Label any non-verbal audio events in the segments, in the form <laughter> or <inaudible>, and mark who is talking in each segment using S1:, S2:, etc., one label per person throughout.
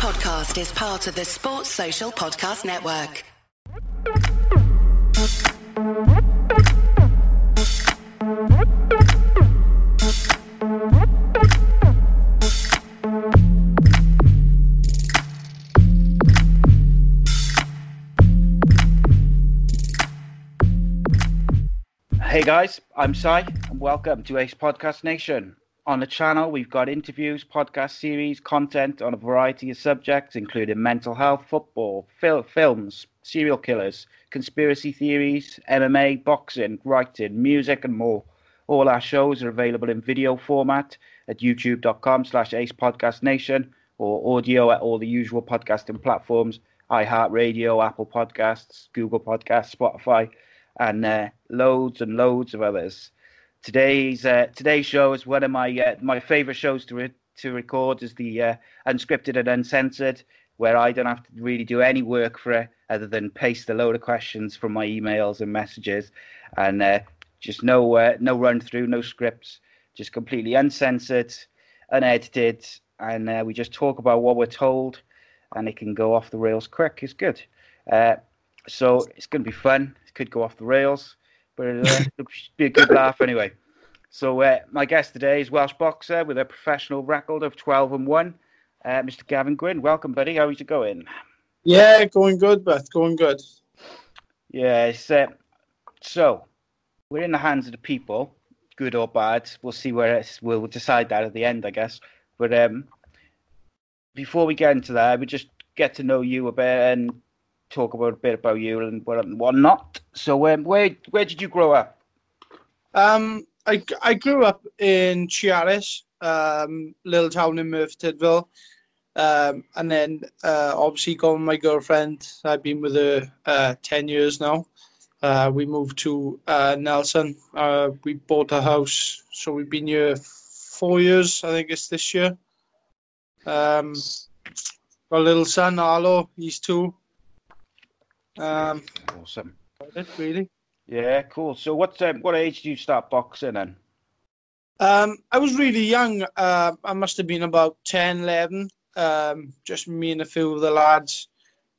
S1: podcast is part of the Sports Social Podcast Network.
S2: Hey guys, I'm Si, and welcome to Ace Podcast Nation. On the channel, we've got interviews, podcast series, content on a variety of subjects, including mental health, football, fil- films, serial killers, conspiracy theories, MMA, boxing, writing, music, and more. All our shows are available in video format at youtube.com slash Ace Podcast Nation or audio at all the usual podcasting platforms iHeartRadio, Apple Podcasts, Google Podcasts, Spotify, and uh, loads and loads of others. Today's uh, today's show is one of my uh, my favorite shows to re- to record is the uh, unscripted and uncensored, where I don't have to really do any work for it other than paste a load of questions from my emails and messages, and uh, just no uh, no run through, no scripts, just completely uncensored, unedited, and uh, we just talk about what we're told, and it can go off the rails quick. It's good. So it's going to be fun. It could go off the rails, but it'll, be a good laugh anyway. So uh, my guest today is Welsh boxer with a professional record of 12 and 1, uh, Mr. Gavin Gwynne. Welcome, buddy. How is it going?
S3: Yeah, going good, but going good.
S2: Yes. Uh, so we're in the hands of the people, good or bad. We'll see where it's, we'll decide that at the end, I guess. But um, before we get into that, we just get to know you a bit and talk about a bit about you and what what not. So um, where where did you grow up?
S3: Um, I, I grew up in Treharris, um, little town in Merthyr Um, and then uh, obviously got my girlfriend. I've been with her uh, 10 years now. Uh, we moved to uh, Nelson. Uh, we bought a house, so we've been here four years. I think it's this year. Um, got a little son, Arlo. He's two. Um,
S2: Awesome.
S3: it really.
S2: Yeah, cool. So what um, what age did you start boxing then?
S3: Um, I was really young. Uh, I must have been about 10, 11. Um, just me and a few of the lads.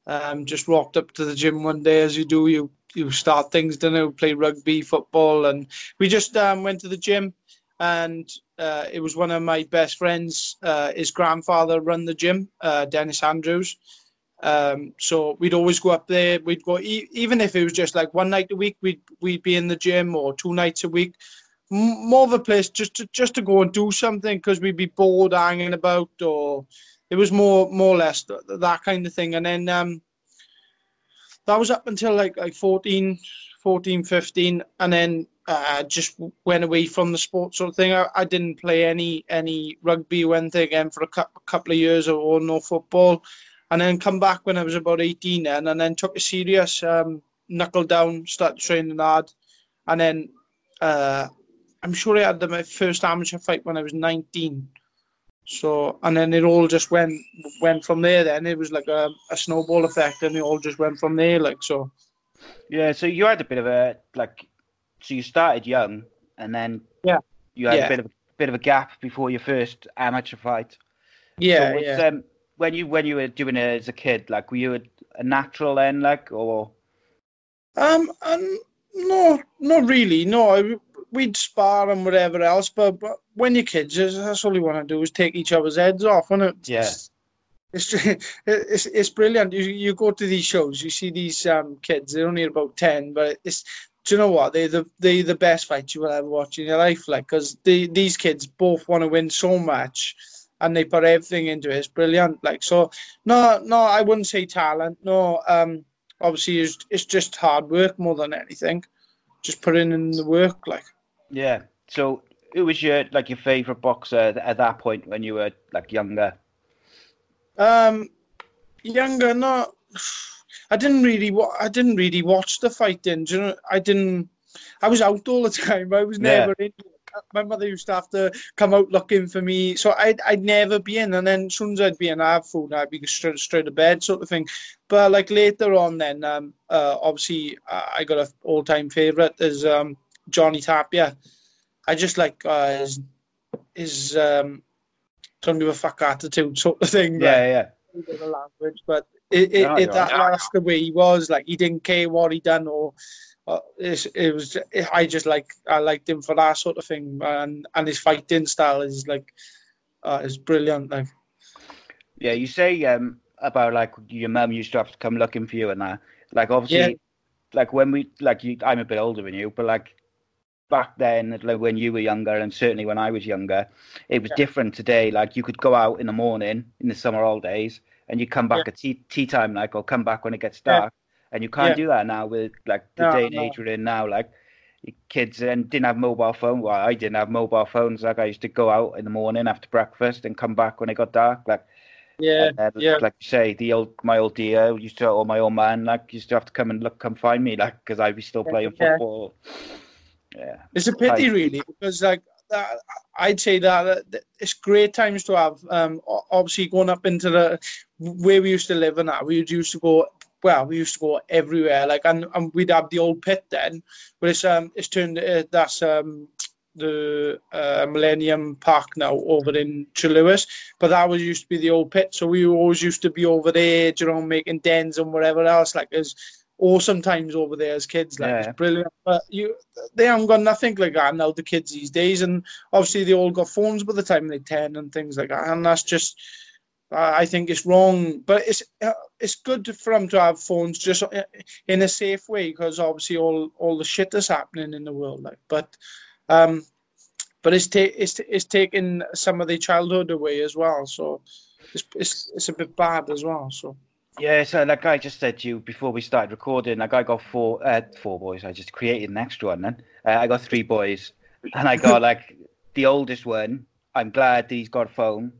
S3: Um, just walked up to the gym one day, as you do. You you start things, don't you? Play rugby, football, and we just um, went to the gym. And uh, it was one of my best friends. Uh, his grandfather run the gym, uh, Dennis Andrews. Um, so we'd always go up there. We'd go e- even if it was just like one night a week. We'd we'd be in the gym or two nights a week. M- more of a place just to just to go and do something because we'd be bored hanging about or it was more more or less th- that kind of thing. And then um, that was up until like like 14, 14 15, and then uh, just went away from the sport sort of thing. I, I didn't play any any rugby or anything again for a cou- couple of years or, or no football and then come back when I was about 18 then, and then took it serious, um, knuckled down, started training hard, and then uh, I'm sure I had my first amateur fight when I was 19. So, and then it all just went went from there. Then it was like a, a snowball effect, and it all just went from there. Like so.
S2: Yeah, so you had a bit of a like, so you started young, and then
S3: Yeah.
S2: you had
S3: Yeah.
S2: a bit of a bit of a gap before your first amateur fight.
S3: Yeah,
S2: so was,
S3: yeah.
S2: Um, when you when you were doing it as a kid, like were you a, a natural then, like, or
S3: Um, and no, not really. No, I, we'd spar and whatever else, but, but when you're kids, that's that's all you want to do is take each other's heads off, and it?
S2: Yeah.
S3: It's, <laughs> it's it's brilliant. You you go to these shows, you see these um kids. They're only about ten, but it's do you know what? They're the they the best fights you will ever watch in your life. Like, because the these kids both want to win so much, and they put everything into it. It's brilliant. Like, so no, no, I wouldn't say talent. No, um, obviously it's, it's just hard work more than anything. Just putting in the work, like.
S2: yeah. So who was your like your favorite boxer at- at that point when you were like younger?
S3: Um, younger, no, I didn't really. Wa- I didn't really watch the fighting. Do you know? I didn't. I was out all the <laughs> time. I was
S2: Yeah.
S3: never My mother used to have to come out looking for me, so I'd I'd never be in. And then as soon as I'd be in, I have food, I'd be straight straight to bed, sort of thing. But like later on, then um, uh, obviously I got a all time favorite is um Johnny Tapia. I just like uh, his his um don't give a fuck attitude sort of thing. like.
S2: Yeah, yeah.
S3: the language, but it, it, it that, that's the way he was. Like he didn't care what he done or. Uh, it, it was. It, I just like. I liked him for that sort of thing, and and his fighting style is like, uh, is brilliant. Like,
S2: yeah, you say um about like your mum used to have to come looking for you and that. Like obviously, yeah. like when we like you, I'm a bit older than you, but like back then, like when you were younger, and certainly when I was younger, it was yeah. different today. Like you could go out in the morning in the summer holidays, and you come back yeah. at tea, tea time, like or come back when it gets dark. And you can't do that now with like the no, day and age we're in now. Like kids and didn't have mobile phone. Well, I didn't have mobile phones. Like I used to go out in the morning after breakfast and come back when it got dark. Like
S3: yeah, yeah.
S2: Like you say, the old my old dear used to, or my old man, like used to have to come and look, come find me, like because I was still playing football. Yeah,
S3: it's a pity, I, really, because like that, I'd say that it's great times to have. Um, obviously going up into the where we used to live and that we used to go. Well, we used to go everywhere, like and, and we'd have the old pit then, but it's um it's turned uh, that's um the uh, Millennium Park now over in Lewis, but that was used to be the old pit. So we always used to be over there, you know, making dens and whatever else. Like there's awesome times over there as kids. Like yeah. it's brilliant. But you, they haven't got nothing like that now. The kids these days, and obviously they all got phones by the time they're ten and things like that. And that's just, I think it's wrong. But it's uh, it's good for them to have phones just uh, in a safe way because obviously all all the shit that's happening in the world. Like, but um, but it's, ta- it's, it's taking some of the childhood away as well. So it's, it's, it's a bit bad as well. So.
S2: Yeah, so like I just said to you before we started recording, like I got four uh, four boys. I just created an extra one then. Uh, I got three boys, and I got <laughs> like the oldest one. I'm glad he's got a phone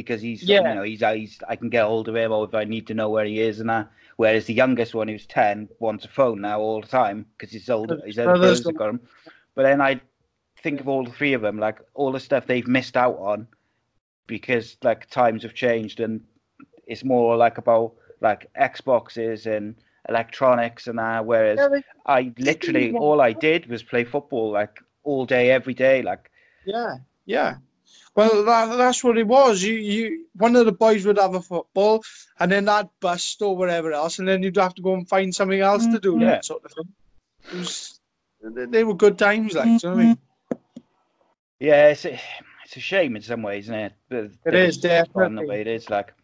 S2: because he's yeah. you know he's, uh, he's I can get hold of him or if I need to know where he is and that. Whereas the youngest one, who's ten, wants a phone now all the time because he's older. His older brothers have got him. But then I think of all the three of them, like all the stuff they've missed out on because like times have changed and it's more like about like Xboxes and electronics and that. Whereas yeah, I literally all I did was play football like all day, every day. Like
S3: yeah, yeah. Well, that, that's what it was. You, you, one of the boys would have a football, and then that bust or whatever else, and then you'd have to go and find something else to do. Yeah. That sort of thing. It was, they were good times, like. Mm-hmm. You know I mean?
S2: Yeah, it's a, it's a shame in some ways, isn't it?
S3: But it is definitely
S2: the way it is. Like,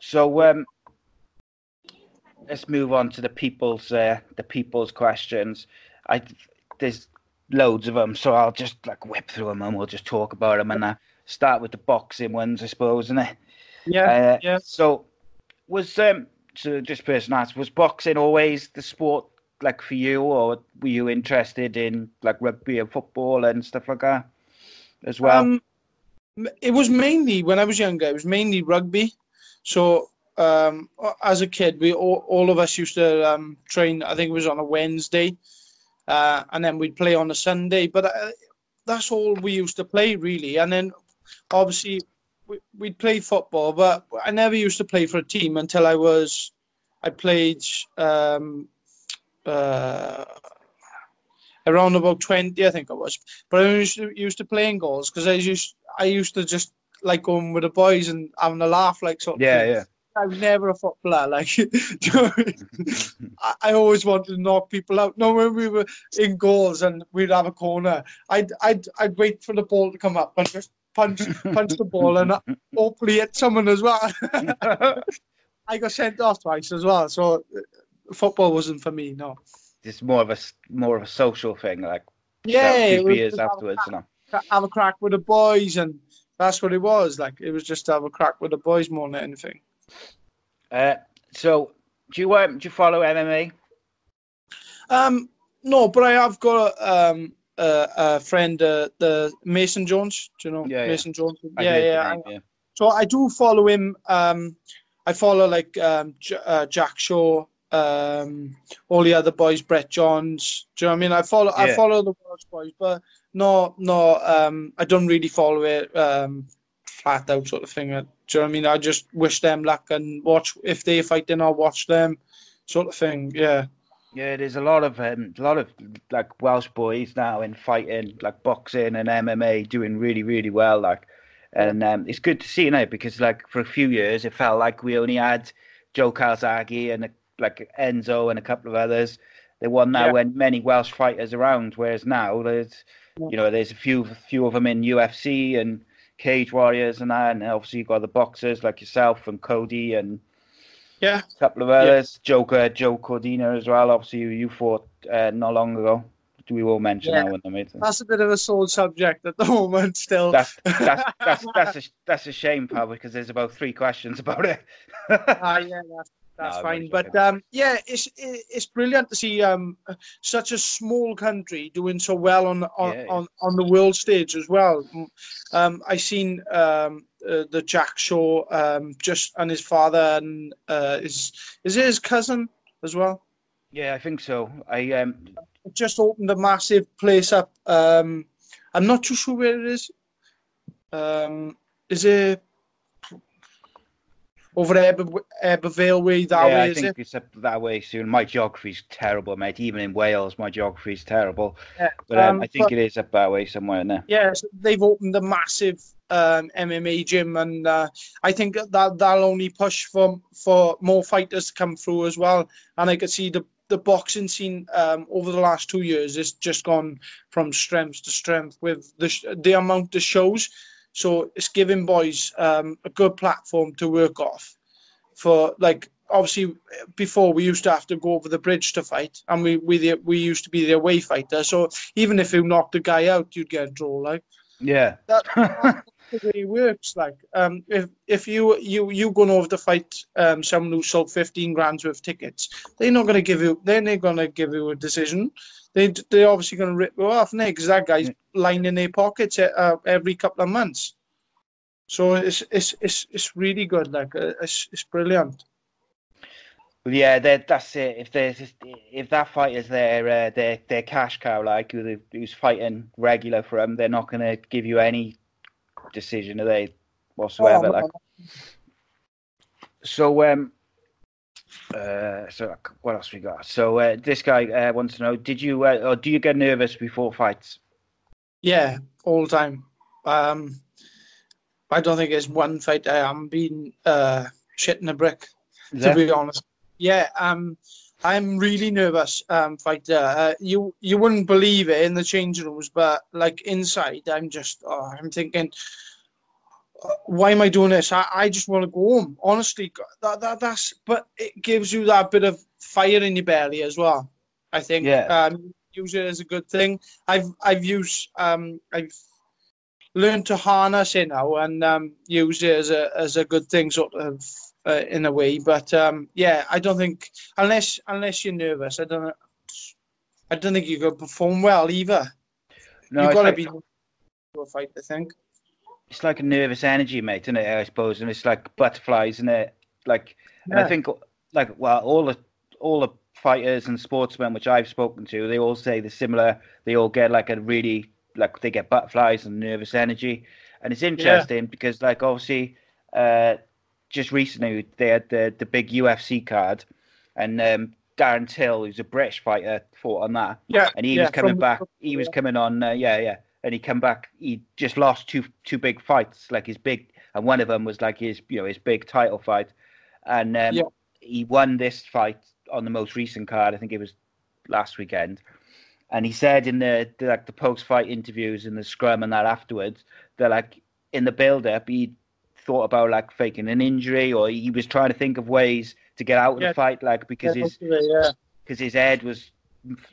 S2: so um, let's move on to the people's uh, the people's questions. I there's loads of them, so I'll just like whip through them and we'll just talk about them and uh, start with the boxing ones, I suppose, isn't it?
S3: Yeah, uh, yeah.
S2: So was um so just person asked was boxing always the sport like for you, or were you interested in like rugby and football and stuff like that as well? Um,
S3: it was mainly when I was younger. It was mainly rugby. So um, as a kid, we all, all of us used to um, train. I think it was on a Wednesday, uh, and then we'd play on a Sunday. But uh, that's all we used to play really. And then obviously we, we'd play football, but I never used to play for a team until I was. I played um, uh, around about 20, I think I was. But I used to, used to playing goals because I used I used to just like going with the boys and having a laugh, like sort of.
S2: Yeah, yeah.
S3: I was never a footballer. Like, <laughs> <laughs> I, I always wanted to knock people out. No, when we were in goals and we'd have a corner, I'd I'd I'd wait for the ball to come up and just punch punch the ball and <laughs> hopefully hit someone as well. I got sent off twice as well, so uh, football wasn't for me. No,
S2: it's more of a more of a social thing, like yeah, beers afterwards, you know.
S3: Have a crack with the boys, and that's what it was. Like it was just to have a crack with the boys more than anything.
S2: Uh, so do you um, do you follow MMA?
S3: Um, no, but I have got um a, a friend, uh, the Mason Jones. Do you know yeah, Mason yeah. Jones? Yeah, yeah, yeah. So I do follow him. Um, I follow like um, J- uh, Jack Shore, um, all the other boys, Brett Johns. Do you know what I mean? I follow yeah. I follow the Welsh boys, but no, no, um, I don't really follow it um, flat out sort of thing. Do you know what I mean? I just wish them luck and watch if they fight, then I'll watch them, sort of thing. Yeah.
S2: Yeah, there's a lot of um, a lot of like Welsh boys now in fighting, like boxing and MMA, doing really really well. Like, and um, it's good to see you know because like for a few years it felt like we only had Joe Calzaghe and like Enzo and a couple of others. There were now
S3: Yeah.
S2: many Welsh fighters around, whereas now there's you know there's a few few of them in UFC and Cage Warriors and that, and obviously you've got the boxers like yourself and Cody and
S3: Yeah,
S2: a couple of others, Joker, Joe Cordina as well. Obviously you, you fought uh, not long ago. We will mention
S3: Yeah.
S2: that one, mate.
S3: that's a bit of a sore subject at the <laughs> moment still.
S2: That's that's that's <laughs> that's a, that's a shame, pal, because there's about three questions about it.
S3: Ah, yeah, that's, that's
S2: No,
S3: fine. But um, yeah, it's it's brilliant to see um, such a small country doing so well on on,
S2: Yeah.
S3: on, on the world stage as well. Um, I seen um, uh, the Jack Shore um, just and his father and uh, is is it his cousin as well?
S2: yeah, I think so. I um,
S3: just opened a massive place up. Um, I'm not too sure where it is. Um, is it over Aber, Abervale way that
S2: yeah,
S3: way?
S2: I
S3: Is
S2: think
S3: it?
S2: it's up that way soon. My geography's terrible, mate. Even in Wales, my geography's terrible.
S3: Yeah,
S2: But um,
S3: um,
S2: I think
S3: but-
S2: it is up that way somewhere now.
S3: Yes, they've opened a massive um, MMA gym, and uh, I think that that'll only push for for more fighters to come through as well. And I could see the the boxing scene um, over the last two years has just gone from strength to strength with the sh- the amount of shows. So it's giving boys um, a good platform to work off. For like, obviously, before we used to have to go over the bridge to fight, and we we the, we used to be the away fighter. So even if you knocked a guy out, you'd get a draw. Like
S2: Yeah.
S3: that, <laughs> way it works. Like, um, if if you you you going over to fight um someone who sold fifteen grand's worth of tickets, they're not going to give you. They're not going to give you a decision. They they're obviously going to rip you off, because that guy's lining their pockets uh, every couple of months. So it's it's it's it's really good. Like, uh, it's it's brilliant.
S2: Well, yeah, that's it. If there's if that fighter's their uh, their their cash cow, like who's fighting regular for them, they're not going to give you any decision, are they, whatsoever?
S3: Oh,
S2: like, so um, uh, so what else we got? So uh, this guy uh, wants to know: Did you uh, or do you get nervous before fights?
S3: Yeah, all the time. Um, I don't think it's one fight I haven't been uh, shitting a brick.
S2: Is
S3: to
S2: there?
S3: be honest. Yeah, um, I'm really nervous, um, fighter. Uh, you you wouldn't believe it in the changing rooms, but like inside, I'm just, oh, I'm thinking, uh, why am I doing this? I, I just want to go home. Honestly, that, that that's, but it gives you that bit of fire in your belly as well. I think.
S2: Yeah.
S3: Um, use it as a good thing. I've I've used um I've learned to harness it now and um use it as a as a good thing, sort of uh, in a way. But um, yeah, I don't think unless unless you're nervous, I don't. I don't think you could perform well either.
S2: No,
S3: You've got to
S2: like,
S3: be to a fight. I think.
S2: it's like a nervous energy, mate, isn't it? I suppose, and it's like butterflies, isn't it? Like, and I think, like, well, all the all the fighters and sportsmen which I've spoken to, they all say the similar. They all get like a really like they get butterflies and nervous energy, and it's interesting because, like, obviously, uh, just recently they had the the big UFC card, and um, Darren Till, who's a British fighter, fought on that
S3: Yeah.
S2: and he
S3: yeah,
S2: was coming
S3: from-
S2: back. He was coming on, uh, yeah, yeah, and he come back. He just lost two two big fights, like his big, and one of them was like his, you know, his big title fight, and um,
S3: Yeah.
S2: he won this fight on the most recent card. I think it was last weekend, and he said in the, the like the post fight interviews and the scrum and that afterwards that like in the build up he thought about like faking an injury or he was trying to think of ways to get out of
S3: Yeah.
S2: the fight like because his
S3: yeah.
S2: because his head was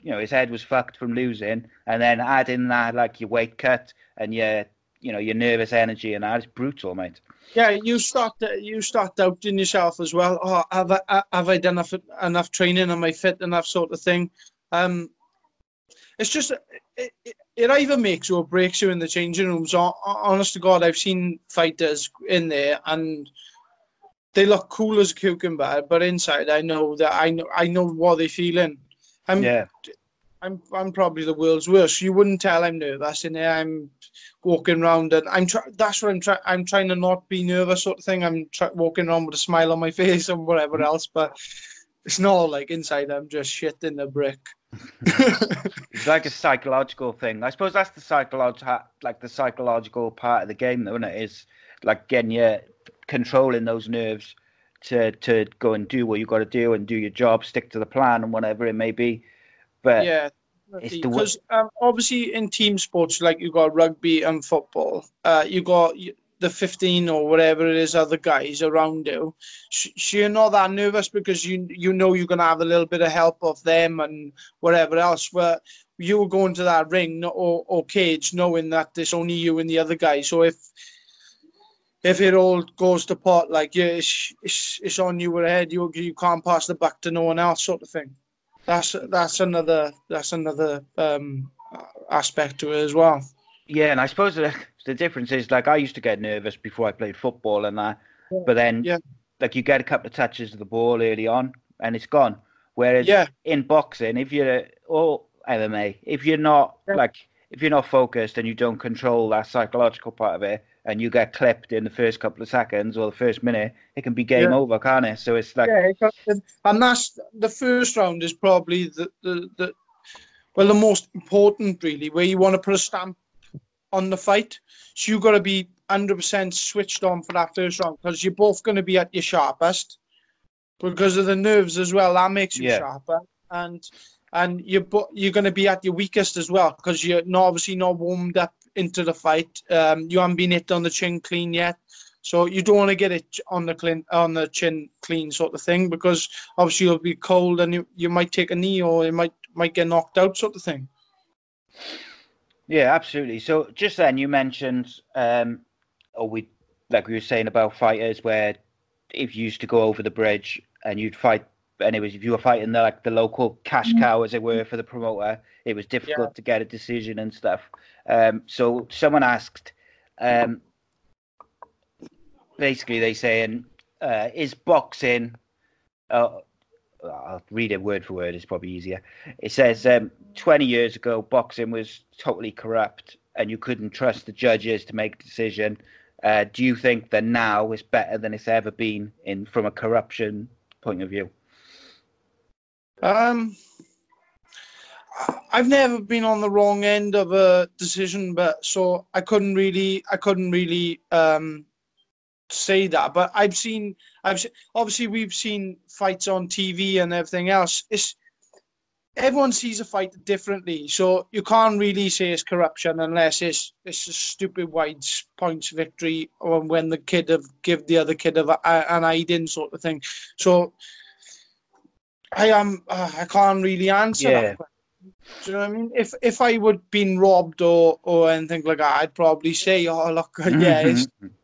S2: you know his head was fucked from losing and then adding that like your weight cut and your you know your nervous energy and that is brutal mate
S3: Yeah, you start you start doubting yourself as well. Oh, have I have I done enough enough training? Am I fit enough? Sort of thing. Um, it's just it, it, it either makes or breaks you in the changing rooms. Honest to God, I've seen fighters in there and they look cool as a cucumber, but inside I know that I know I know what they're feeling. I'm
S2: yeah
S3: I'm I'm probably the world's worst. You wouldn't tell I'm nervous in there. I'm walking around and I'm try- that's what I'm trying. I'm trying to not be nervous, sort of thing. I'm try- walking around with a smile on my <laughs> face and whatever else, but it's not like inside. I'm just shit in the brick. <laughs>
S2: it's like a psychological thing. I suppose that's the psychological, like the psychological part of the game, though, isn't it? Is like getting your controlling those nerves to to go and do what you got to do and do your job, stick to the plan and whatever it may be. But
S3: yeah, because um, obviously in team sports like you got rugby and football, uh, you got the 15 or whatever it is other guys around you. So you're not that nervous because you you know you're going to have a little bit of help of them and whatever else but you were going to that ring or, or cage knowing that there's only you and the other guy. So if if it all goes to pot like yeah it's, it's, it's on you ahead you you can't pass the buck to no one else sort of thing. That's that's another that's another um aspect to it as well.
S2: Yeah and i suppose that the difference is like I used to get nervous before I played football and that, yeah. but then yeah. like you get a couple of touches of the ball early on and it's gone. Whereas yeah. in boxing, if you're or MMA, if you're not like if you're not focused and you don't control that psychological part of it, and you get clipped in the first couple of seconds or the first minute, it can be game yeah. over, can't it? So it's like yeah,
S3: and that's the first round is probably the, the the well the most important really, where you want to put a stamp on the fight. So you've got to be 100% switched on for that first round because you're both going to be at your sharpest because of the nerves as well. That makes you yeah. sharper. And and you're you're going to be at your weakest as well because you're not, obviously not warmed up into the fight. Um, you haven't been hit on the chin clean yet. So you don't want to get it on the clean, on the chin clean sort of thing because obviously you'll be cold and you, you might take a knee or you might might get knocked out sort of thing.
S2: Yeah, absolutely. So just then you mentioned, um, or we like we were saying about fighters where if you used to go over the bridge and you'd fight, anyways, if you were fighting the like the local cash mm-hmm. cow as it were for the promoter, it was difficult yeah. to get a decision and stuff. Um, so someone asked, um, basically they saying, uh, is boxing, uh, I'll read it word for word. It's probably easier. It says, um, 20 years ago, boxing was totally corrupt and you couldn't trust the judges to make a decision. Uh, do you think that now is better than it's ever been in from a corruption point of view?
S3: Um, I've never been on the wrong end of a decision, but so I couldn't really, I couldn't really um, say that. But I've seen, I've seen, obviously we've seen fights on TV and everything else. It's everyone sees a fight differently, so you can't really say it's corruption unless it's it's a stupid wide points victory or when the kid have give the other kid of an hiding sort of thing. So I am uh, I can't really answer yeah. that. Do you know what I mean? If if I would been robbed or or anything like that, I'd probably say, "Oh, look, <laughs> yeah, it's corrupt <laughs>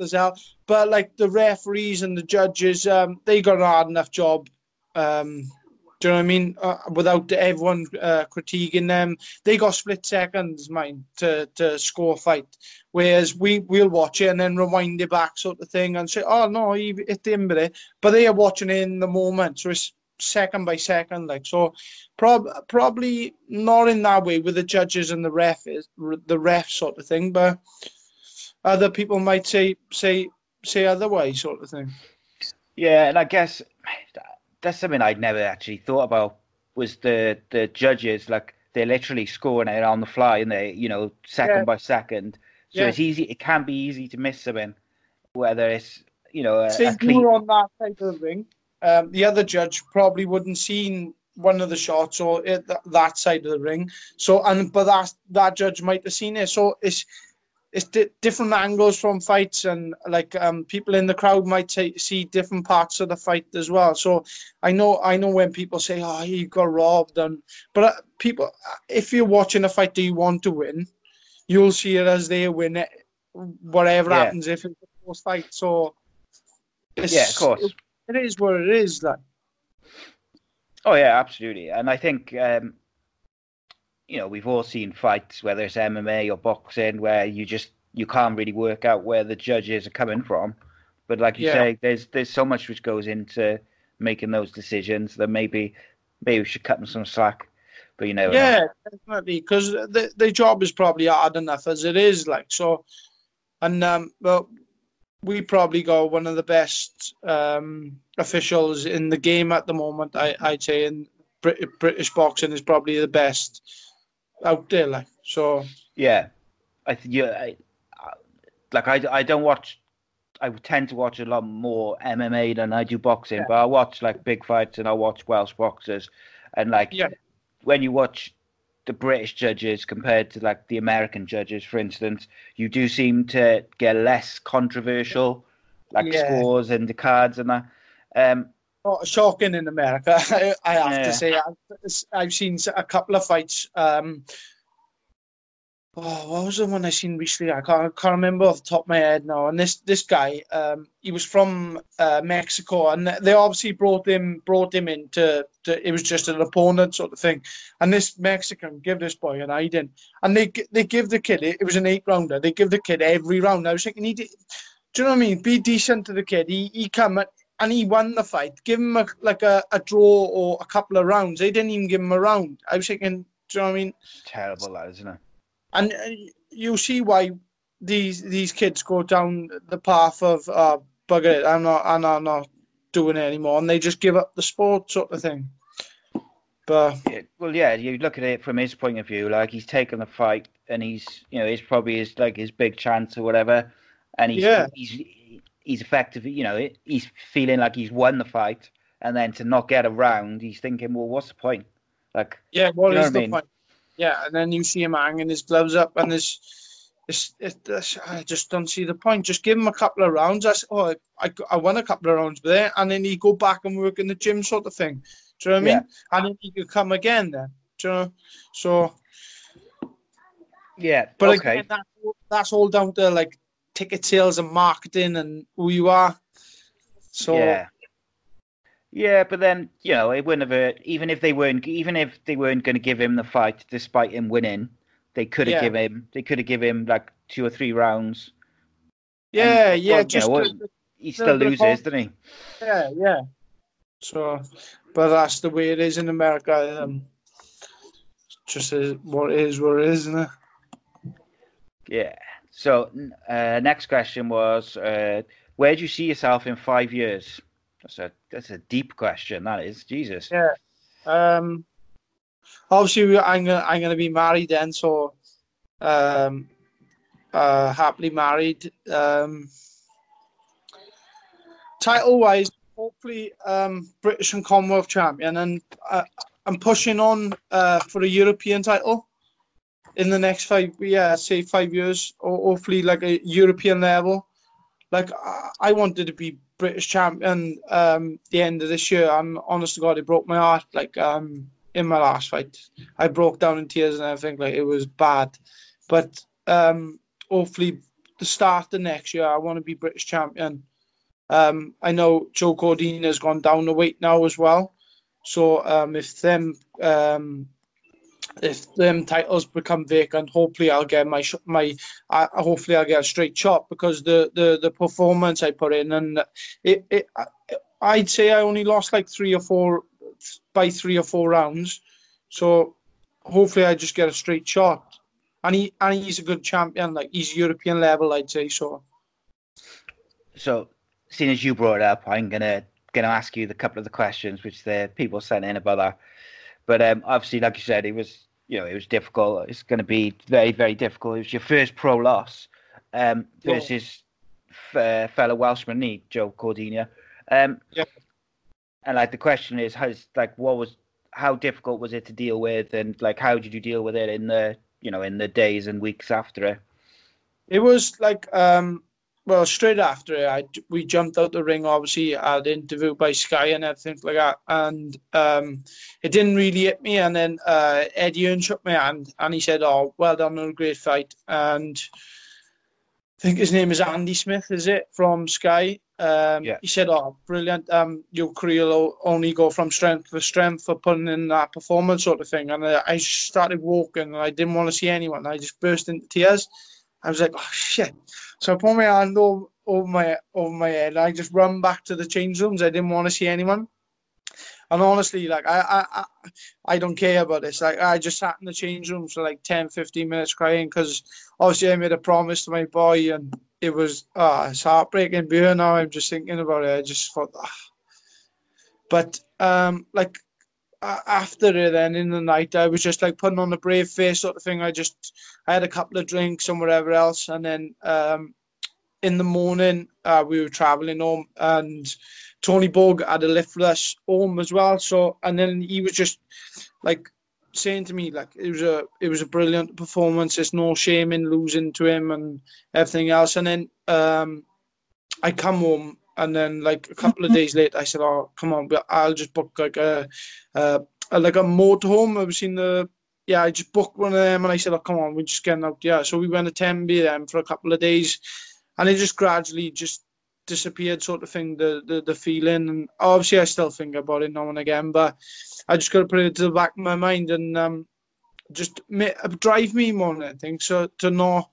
S3: as hell." But like the referees and the judges, um, they got a hard enough job um, do you know what I mean? Uh, without everyone uh, critiquing them, they got split seconds, mind, to, to score a fight. Whereas we we'll watch it and then rewind it back, sort of thing, and say, "Oh no, it," but they are watching it in the moment, so it's second by second, like so. Prob- probably not in that way with the judges and the ref is the ref sort of thing, but other people might say say say otherwise, sort of thing.
S2: Yeah, and I guess that's something I'd never actually thought about was the the judges like they're literally scoring it on the fly and they you know second yeah. by second so yeah. it's easy it can be easy to miss something whether it's you know a,
S3: a clean... on that side of the ring um, the other judge probably wouldn't seen one of the shots or it, that side of the ring so and but that that judge might have seen it so it's it's di- different angles from fights and like um, people in the crowd might say, see different parts of the fight as well. So i know i know when people say oh he got robbed and but uh, people if you're watching a fight that you want to win you'll see it as they win it whatever yeah. happens if it's a close fight. So
S2: yeah of course.
S3: it, it is what it is like.
S2: Oh yeah absolutely. And i think um you know, we've all seen fights, whether it's MMA or boxing, where you just you can't really work out where the judges are coming from. But like you yeah. say, there's there's so much which goes into making those decisions that maybe maybe we should cut them some slack. But you know,
S3: yeah, definitely, because the the job is probably hard enough as it is. Like so, and um, well, we probably got one of the best um officials in the game at the moment. I I'd say, and Brit- British boxing is probably the best out there. Like so,
S2: Yeah, I think yeah. I, I- like I, I don't watch. I tend to watch a lot more MMA than I do boxing,
S3: Yeah.
S2: but I watch like big fights and I watch Welsh boxers, and like
S3: Yeah.
S2: when you watch the British judges compared to like the American judges, for instance, you do seem to get less controversial, like
S3: Yeah.
S2: scores and the cards and that. Um,
S3: oh, shocking in America. <laughs> I, I have
S2: Yeah.
S3: to say, I've, I've seen a couple of fights. Um, oh, what was the one I seen recently? I can't, I can't remember off the top of my head now. And this this guy, um, he was from uh, Mexico, and they obviously brought him brought him in to, to. It was just an opponent sort of thing. And this Mexican give this boy an hiding, and they they give the kid. It was an eight rounder. They give the kid every round. I was thinking, he did, do you know what I mean? Be decent to the kid. He he come at, and he won the fight. Give him a, like a, a draw or a couple of rounds. They didn't even give him a round. I was thinking, do you know what I mean?
S2: terrible, that isn't it?
S3: And uh, you see why these these kids go down the path of uh, bugger it. I'm not. I'm not, not doing it anymore, and they just give up the sport sort of thing. But
S2: Yeah, well, yeah, you look at it from his point of view, like he's taken the fight and he's, you know, it's probably his like his big chance or whatever, and he's
S3: Yeah.
S2: he's he's effectively, you know, he's feeling like he's won the fight, and then to not get a round, he's thinking, well, what's the point? Like,
S3: yeah, what
S2: You know
S3: is
S2: what I
S3: the
S2: mean?
S3: point? Yeah, and then you see him hanging his gloves up, and there's. It's, it, it's, I just don't see the point. Just give him a couple of rounds. I said, oh, I, I won a couple of rounds there, and then he go back and work in the gym, sort of thing. Do you know what I mean? And then he could come again then. Do you know? So,
S2: yeah,
S3: but
S2: okay,
S3: again, that's, all- that's all down to like ticket sales and marketing and who you are. So,
S2: yeah, yeah, but then you know, it wouldn't have hurt, even if they weren't, even if they weren't going to give him the fight despite him winning, they could have
S3: Yeah.
S2: given him, they could have given him like two or three rounds.
S3: yeah,
S2: And,
S3: yeah,
S2: well, you
S3: just
S2: know,
S3: the-
S2: He still loses, doesn't he?
S3: yeah, yeah. So, but that's the way it is in America. Um, just is what it is, what it is, isn't it?
S2: Yeah. So uh, next question was, uh, where do you see yourself in five years? That's a that's a deep question. That is Jesus.
S3: Yeah. Um, obviously, I'm gonna I'm gonna be married then, so um, uh, happily married. Um, title wise, hopefully, um, British and Commonwealth champion, and uh, I'm pushing on uh, for a European title in the next five, yeah, say five years, or hopefully like a European level. Like I, wanted to be British champion um the end of this year, and honest to God, it broke my heart. Like um in my last fight, I broke down in tears and everything. Like it was bad, but um hopefully the start of next year, I want to be British champion. Um, I know Joe Cordina has gone down the weight now as well. So um, if them um, if them titles become vacant, hopefully I'll get my my hopefully I'll get a straight shot because the the the performance I put in and it, it I'd say I only lost like three or four by three or four rounds, so hopefully I just get a straight shot. And he and he's a good champion, like he's European level, I'd say so.
S2: So, seeing as you brought it up, I'm gonna gonna ask you the couple of the questions which the people sent in about that. But um, obviously, like you said, it was you know it was difficult. It's going to be very very difficult. It was your first pro loss um,
S3: Yeah.
S2: versus f- uh, fellow Welshman, he, Joe Cordina. Um,
S3: Yeah.
S2: And like the question is, how's like what was how difficult was it to deal with, and like how did you deal with it in the you know in the days and weeks after it?
S3: It was like, um, well, straight after it, I, we jumped out the ring. Obviously, I had interviewed by Sky and everything like that, and um, it didn't really hit me. And then uh, Eddie Hearn shook my hand, and he said, "Oh, well done on a great fight." And I think his name is Andy Smith, is it from Sky? Um,
S2: Yeah.
S3: He said, "Oh, brilliant! Um, your career will only go from strength to strength for putting in that performance, sort of thing." And uh, I started walking, and I didn't want to see anyone. I just burst into tears. I was like, "Oh shit!" So I put my hand over, over my over my head. I just run back to the change rooms. I didn't want to see anyone. And honestly, like I, I, I, don't care about this. Like I just sat in the change rooms for like 10, 15 minutes crying because obviously I made a promise to my boy, and it was ah, it's heartbreaking. Beer now, I'm just thinking about it. I just thought, ah. but um, like after it, then in the night, I was just like putting on a brave face, sort of thing. I just I had a couple of drinks and whatever else, and then um, in the morning uh, we were traveling home, and Tony Borg had a lift with us home as well. So and then he was just like saying to me like it was a it was a brilliant performance. There's no shame in losing to him and everything else. And then um, I come home and then like a couple of days later, I said, "Oh, come on, I'll just book like a, a like a motorhome." I've seen the yeah, I just booked one of them, and I said, "Oh, come on, we're just getting out." Yeah, so we went to Tenby then for a couple of days, and it just gradually just disappeared, sort of thing. The the, the feeling, and obviously I still think about it now and again, but I just got to put it to the back of my mind and um, just drive me more. I think so to know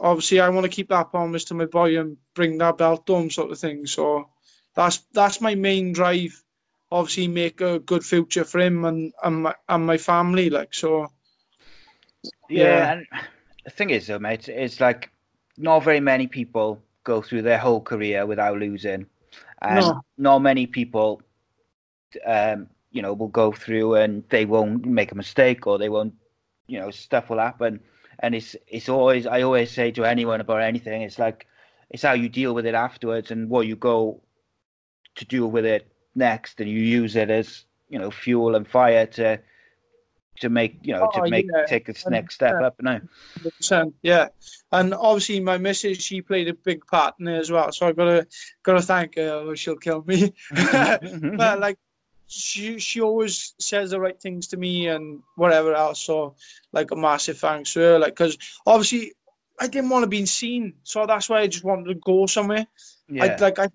S3: obviously I want to keep that promise to my boy and bring that belt home, sort of thing. So that's that's my main drive. Obviously, make a good future for him and and my, and my family. Like so.
S2: Yeah, yeah. and the thing is, though, mate, it's like not very many people go through their whole career without losing, and no. not many people, um, you know, will go through and they won't make a mistake or they won't, you know, stuff will happen and it's it's always I always say to anyone about anything, it's like it's how you deal with it afterwards and what you go to deal with it next, and you use it as you know fuel and fire to to make you know oh, to make yeah. take this next step up no
S3: yeah. And obviously my missus she played a big part in it as well. So I've gotta gotta thank her or she'll kill me. <laughs> Mm-hmm, mm-hmm. But like she she always says the right things to me and whatever else. So like a massive thanks to her. Like because obviously I didn't want to be seen, so that's why I just wanted to go somewhere. Yeah. I like I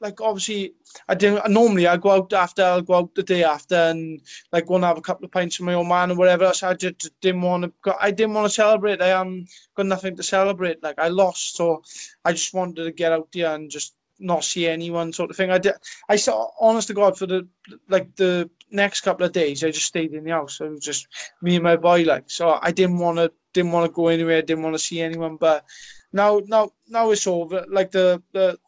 S3: like obviously I didn't normally I go out after I'll go out the day after and like want to have a couple of pints with my old man or whatever. So I just didn't want to. I didn't want to celebrate. I am got nothing to celebrate. Like I lost, so I just wanted to get out there and just not see anyone sort of thing. I did. I saw, honest to God, for the like the next couple of days, I just stayed in the house. It was just me and my boy. Like, so I didn't want to, didn't want to go anywhere. Didn't want to see anyone. But now, now, now it's over. Like the the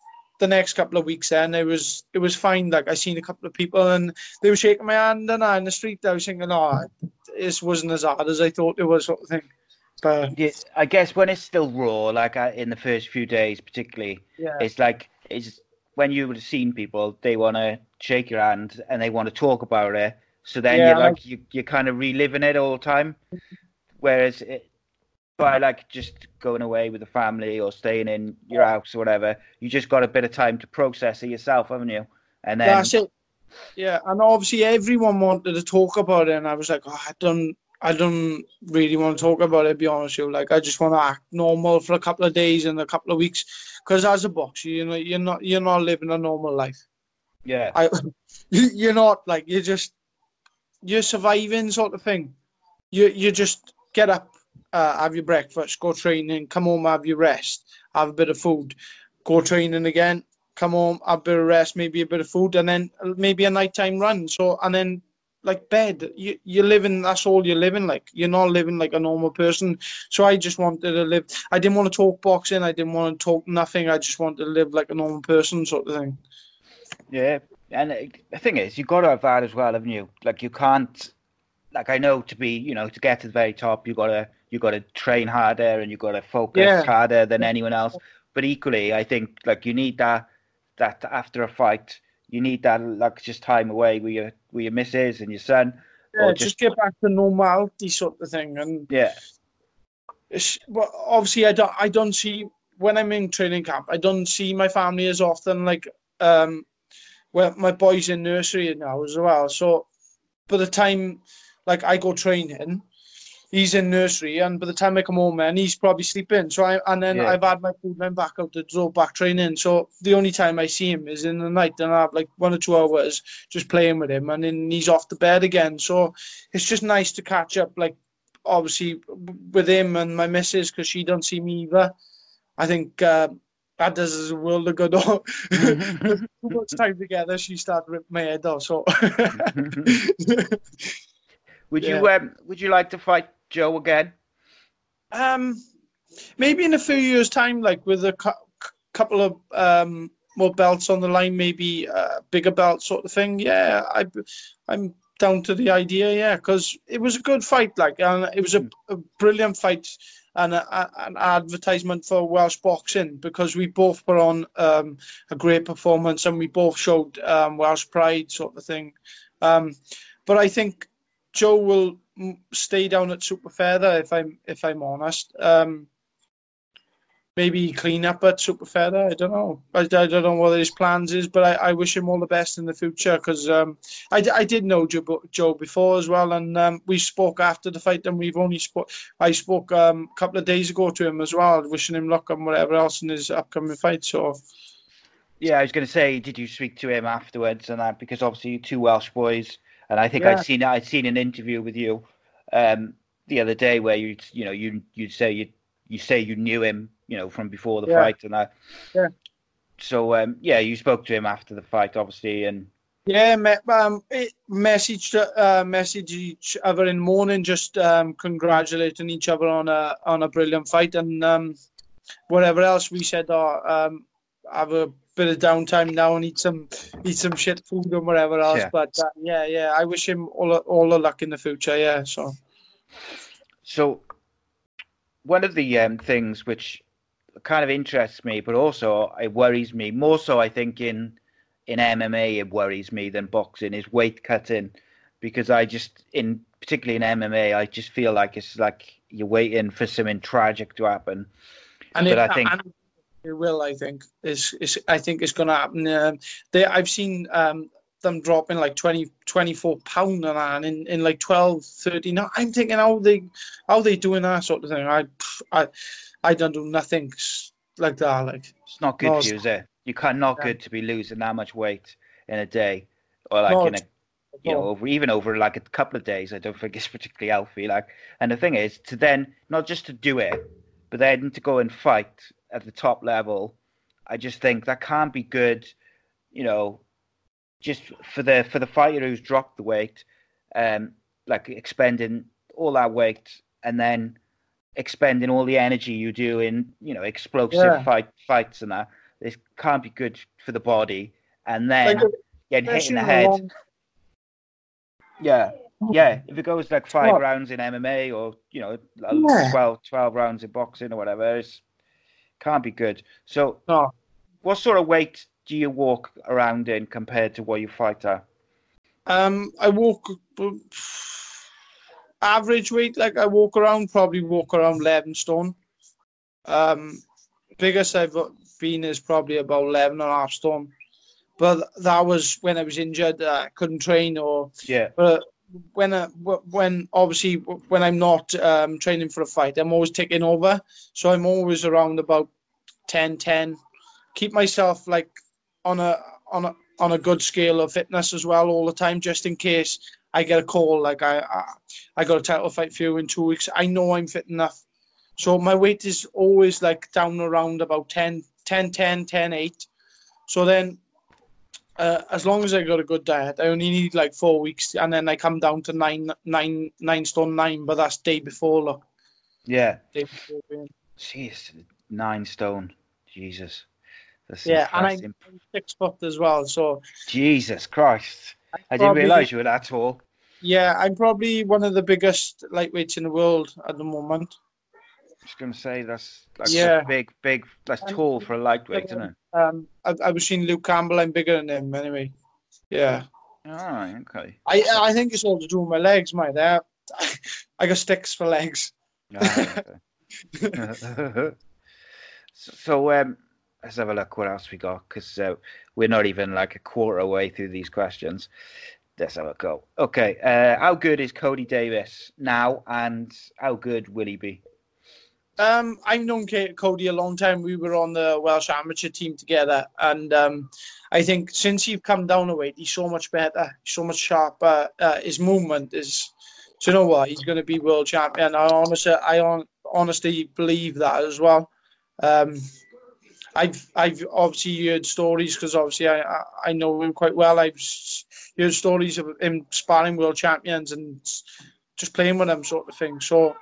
S3: the next couple of weeks, then it was it was fine. Like I seen a couple of people and they were shaking my hand and I in the street. I was thinking, oh, this wasn't as hard as I thought it was, sort of thing. But
S2: yeah, I guess when it's still raw, like uh, in the first few days, particularly, yeah. it's like is when you would have seen people, they want to shake your hand and they want to talk about it. So then yeah, you're like you you're kind of reliving it all the time. Whereas it, by like just going away with the family or staying in your house or whatever, you just got a bit of time to process it yourself, haven't you? And then
S3: that's it. Yeah, and obviously everyone wanted to talk about it, and I was like, oh, I don't, I don't really want to talk about it. Be honest with you, like I just want to act normal for a couple of days and a couple of weeks. Because as a boxer, you know, you're not you're not living a normal life.
S2: Yeah,
S3: I, <laughs> you're not like you're just you're surviving sort of thing. You you just get up, uh, have your breakfast, go training, come home, have your rest, have a bit of food, go training again, come home, have a bit of rest, maybe a bit of food, and then maybe a nighttime run. So and then like bed. You you're living. That's all you're living like. You're not living like a normal person. So I just wanted to live. I didn't want to talk boxing. I didn't want to talk nothing. I just wanted to live like a normal person, sort of thing.
S2: Yeah, and uh, the thing is, you got to have that as well, haven't you? Like you can't. Like I know to be, you know, to get to the very top, you gotta you gotta train harder and you gotta focus yeah. harder than anyone else. But equally, I think like you need that that after a fight you need that like just time away with your with your missus and your son.
S3: Yeah, just, just, get back to normality sort of thing. And
S2: yeah,
S3: it's, well, obviously I don't I don't see when I'm in training camp. I don't see my family as often. Like um, well, my boy's in nursery now as well. So by the time like I go training, he's in nursery, and by the time I come home, man, he's probably sleeping. So I and then yeah. I've had my food and back out the door, back training. So the only time I see him is in the night, and I have like one or two hours just playing with him, and then he's off to bed again. So it's just nice to catch up, like obviously with him and my missus, because she don't see me either. I think. Uh, that does us a world of good. <laughs> Too much time together, she started ripping my head off. So, <laughs>
S2: would yeah. you um, would you like to fight Joe again?
S3: Um, maybe in a few years' time, like with a cu- couple of um, more belts on the line, maybe a bigger belt sort of thing. Yeah, I, I'm down to the idea, yeah, because it was a good fight, like, and it was a, a brilliant fight and a, a, an advertisement for Welsh boxing because we both put on um, a great performance and we both showed um, Welsh pride, sort of thing. Um, but I think Joe will stay down at super feather if I'm if I'm honest. Um, maybe clean up at super feather. I don't know. I, I don't know what his plans is, but I, I wish him all the best in the future because um, I, I did know Joe, Joe before as well, and um, we spoke after the fight, and we've only spoke. I spoke um, a couple of days ago to him as well, wishing him luck and whatever else in his upcoming fight. So.
S2: Yeah, I was going to say, did you speak to him afterwards and that? Because obviously, two Welsh boys, and I think yeah. I'd seen I'd seen an interview with you um, the other day where you you know you you'd say you you say you knew him you know, from before the yeah. fight and that.
S3: Yeah.
S2: So um, yeah, you spoke to him after the fight, obviously, and
S3: yeah, me, um, messaged uh, message each other in morning, just um, congratulating each other on a on a brilliant fight, and um, whatever else we said, oh, um, have a bit of downtime now and eat some eat some shit food and whatever else. Yeah. But uh, yeah, yeah, I wish him all all the luck in the future. Yeah, so.
S2: So, one of the um, things which kind of interests me, but also it worries me more so. I think in in MMA it worries me than boxing is weight cutting because I just in particularly in MMA I just feel like it's like you're waiting for something tragic to happen.
S3: And but it, I think it will. I think is is I think it's going to happen. Uh, they, I've seen um, them dropping like 20, 24 pound and in, in like 12, 13. I'm thinking how they how they doing that sort of thing. I I I don't do nothing like that. Like
S2: it's not good no, for you, is it? You can't not yeah. good to be losing that much weight in a day, or like no, in a you know over even over like a couple of days. I don't think it's particularly healthy. Like, and the thing is to then not just to do it, but then to go and fight at the top level. I just think that can't be good. You know, just for the for the fighter who's dropped the weight, um, like expending all that weight and then expending all the energy you do in you know explosive yeah. fight fights and that. This can't be good for the body, and then like, getting hit in the head. Long... Yeah, yeah. If it goes like five what? rounds in MMA or you know yeah. 12, 12 rounds in boxing or whatever, it can't be good. So,
S3: no.
S2: what sort of weight do you walk around in compared to what you fight at?
S3: Um, I walk average weight, like I walk around, probably walk around 11 stone. Um, biggest I've been is probably about 11 and a half stone. But that was when I was injured, uh, I couldn't train or.
S2: Yeah.
S3: But when I, when obviously when I'm not um, training for a fight, I'm always taking over. So I'm always around about 10, 10. Keep myself like on a on a on a good scale of fitness as well all the time, just in case I get a call like I, I, I got a title fight for you in two weeks. I know I'm fit enough. So my weight is always like down around about 10, 10, 10, 10, 8. So then uh, as long as I got a good diet, I only need like four weeks, and then I come down to nine, nine, nine stone nine. But that's day before, look.
S2: Yeah. Day before Jeez, nine stone. Jesus.
S3: That's yeah, and I'm six foot as well. So.
S2: Jesus Christ. I didn't realise you were that tall.
S3: Yeah, I'm probably one of the biggest lightweights in the world at the moment.
S2: Was going to say that's, that's yeah. big, big. That's tall for a lightweight, isn't it?
S3: Um, I, I was seeing Luke Campbell. I'm bigger than him anyway. Yeah.
S2: All right. Okay.
S3: I I think it's all to do with my legs, mate. There, <laughs> I got sticks for legs. <laughs> <laughs>
S2: So um, let's have a look what else we got because uh, we're not even like a quarter away through these questions. Let's have a go. Okay, uh, how good is Cody Davis now, and how good will he be?
S3: Um, I've known Cody a long time. We were on the Welsh amateur team together, and um, I think since he's come down a weight, he's so much better, so much sharper. Uh, his movement is, so you know what? He's going to be world champion. I honestly, I on, honestly believe that as well. Um, I've I've obviously heard stories because obviously I, I know him quite well. I've heard stories of him sparring world champions and just playing with them sort of thing. So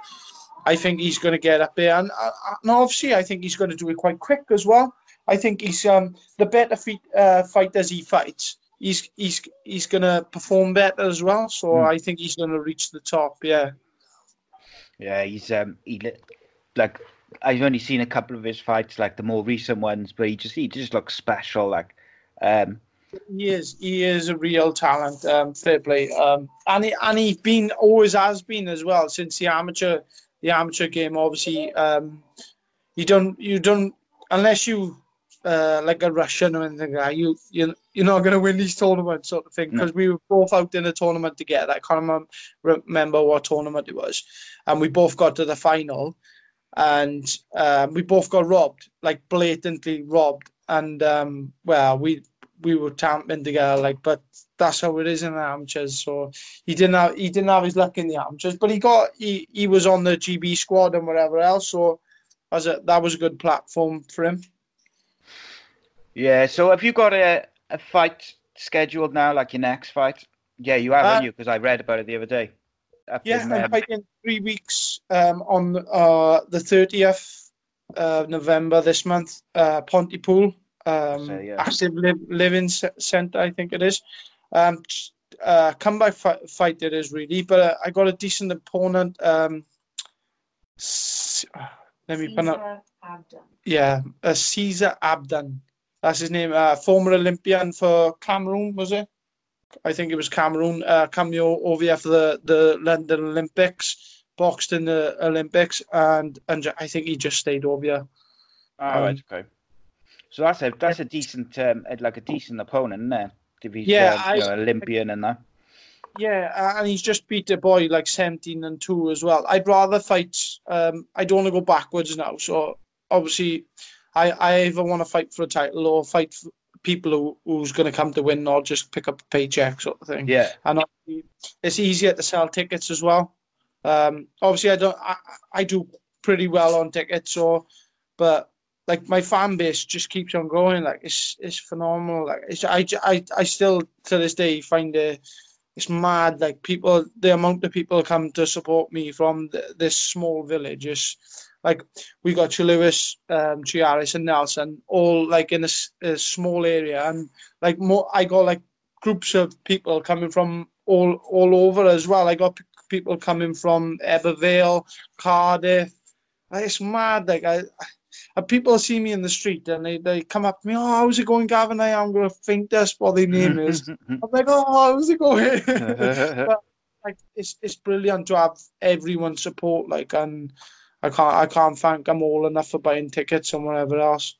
S3: I think he's going to get up there, and, uh, and obviously I think he's going to do it quite quick as well. I think he's um the better feet, uh, fighters he fights, he's he's he's gonna perform better as well. So mm. I think he's gonna reach the top. Yeah.
S2: Yeah, he's um he like I've only seen a couple of his fights, like the more recent ones, but he just he just looks special. Like, um,
S3: he is he is a real talent. Um, fair play. Um, and he and he's been always has been as well since the amateur the amateur game. Obviously, um, you don't you don't unless you uh, like a Russian or anything like that, you you you're not going to win these tournaments sort of thing because no. we were both out in a tournament together. I can't remember what tournament it was, and we both got to the final, and um, we both got robbed, like blatantly robbed, and um, well, we we were tamping together, like, but that's how it is in the amateurs. So he didn't have he didn't have his luck in the amateurs, but he got he, he was on the GB squad and whatever else. So as a, that was a good platform for him.
S2: Yeah. So have you got a, a fight scheduled now, like your next fight? Yeah, you have, uh, you? Because I read about it the other day.
S3: Yeah, in, um... I'm fighting three weeks um, on uh, the 30th of November this month, uh, Pontypool um, so, yeah. active li- living centre, I think it is. Um, uh, comeback fight, fight it is really, but uh, I got a decent opponent. Um, let me
S4: Caesar
S3: Abdan. Yeah, uh, Caesar Abdan. That's his name. Uh, former Olympian for Cameroon, was it? I think it was Cameroon. Uh, cameo over here for the, the London Olympics, boxed in the Olympics, and and I think he just stayed over here.
S2: Oh, um, right, okay. So that's a that's a decent um, like a decent opponent, isn't he's yeah, uh, I, you know, Olympian and that.
S3: Yeah, and he's just beat a boy like seventeen and two as well. I'd rather fight. Um, I don't want to go backwards now. So obviously, I I either want to fight for a title or fight for people who, who's going to come to win, or just pick up a paycheck sort of thing.
S2: Yeah,
S3: and it's easier to sell tickets as well. Um, obviously, I don't. I, I do pretty well on tickets, so but like my fan base just keeps on growing. Like it's it's phenomenal. Like it's I, I, I still to this day find it it's mad. Like people, the amount of people come to support me from the, this small village is like we got Lewis, um, Treharris, and Nelson all like in a, a small area, and like more. I got like groups of people coming from all all over as well. I got people coming from Ebbw Vale, Cardiff. It's mad. Like I, and people see me in the street and they, they come up to me, oh, how's it going, Gavin? I'm going to think that's what their name is. <laughs> I'm like, oh, how's it going? <laughs> <laughs> but, like, it's, it's brilliant to have everyone support, like, and I can't, I can't thank them all enough for buying tickets and whatever else.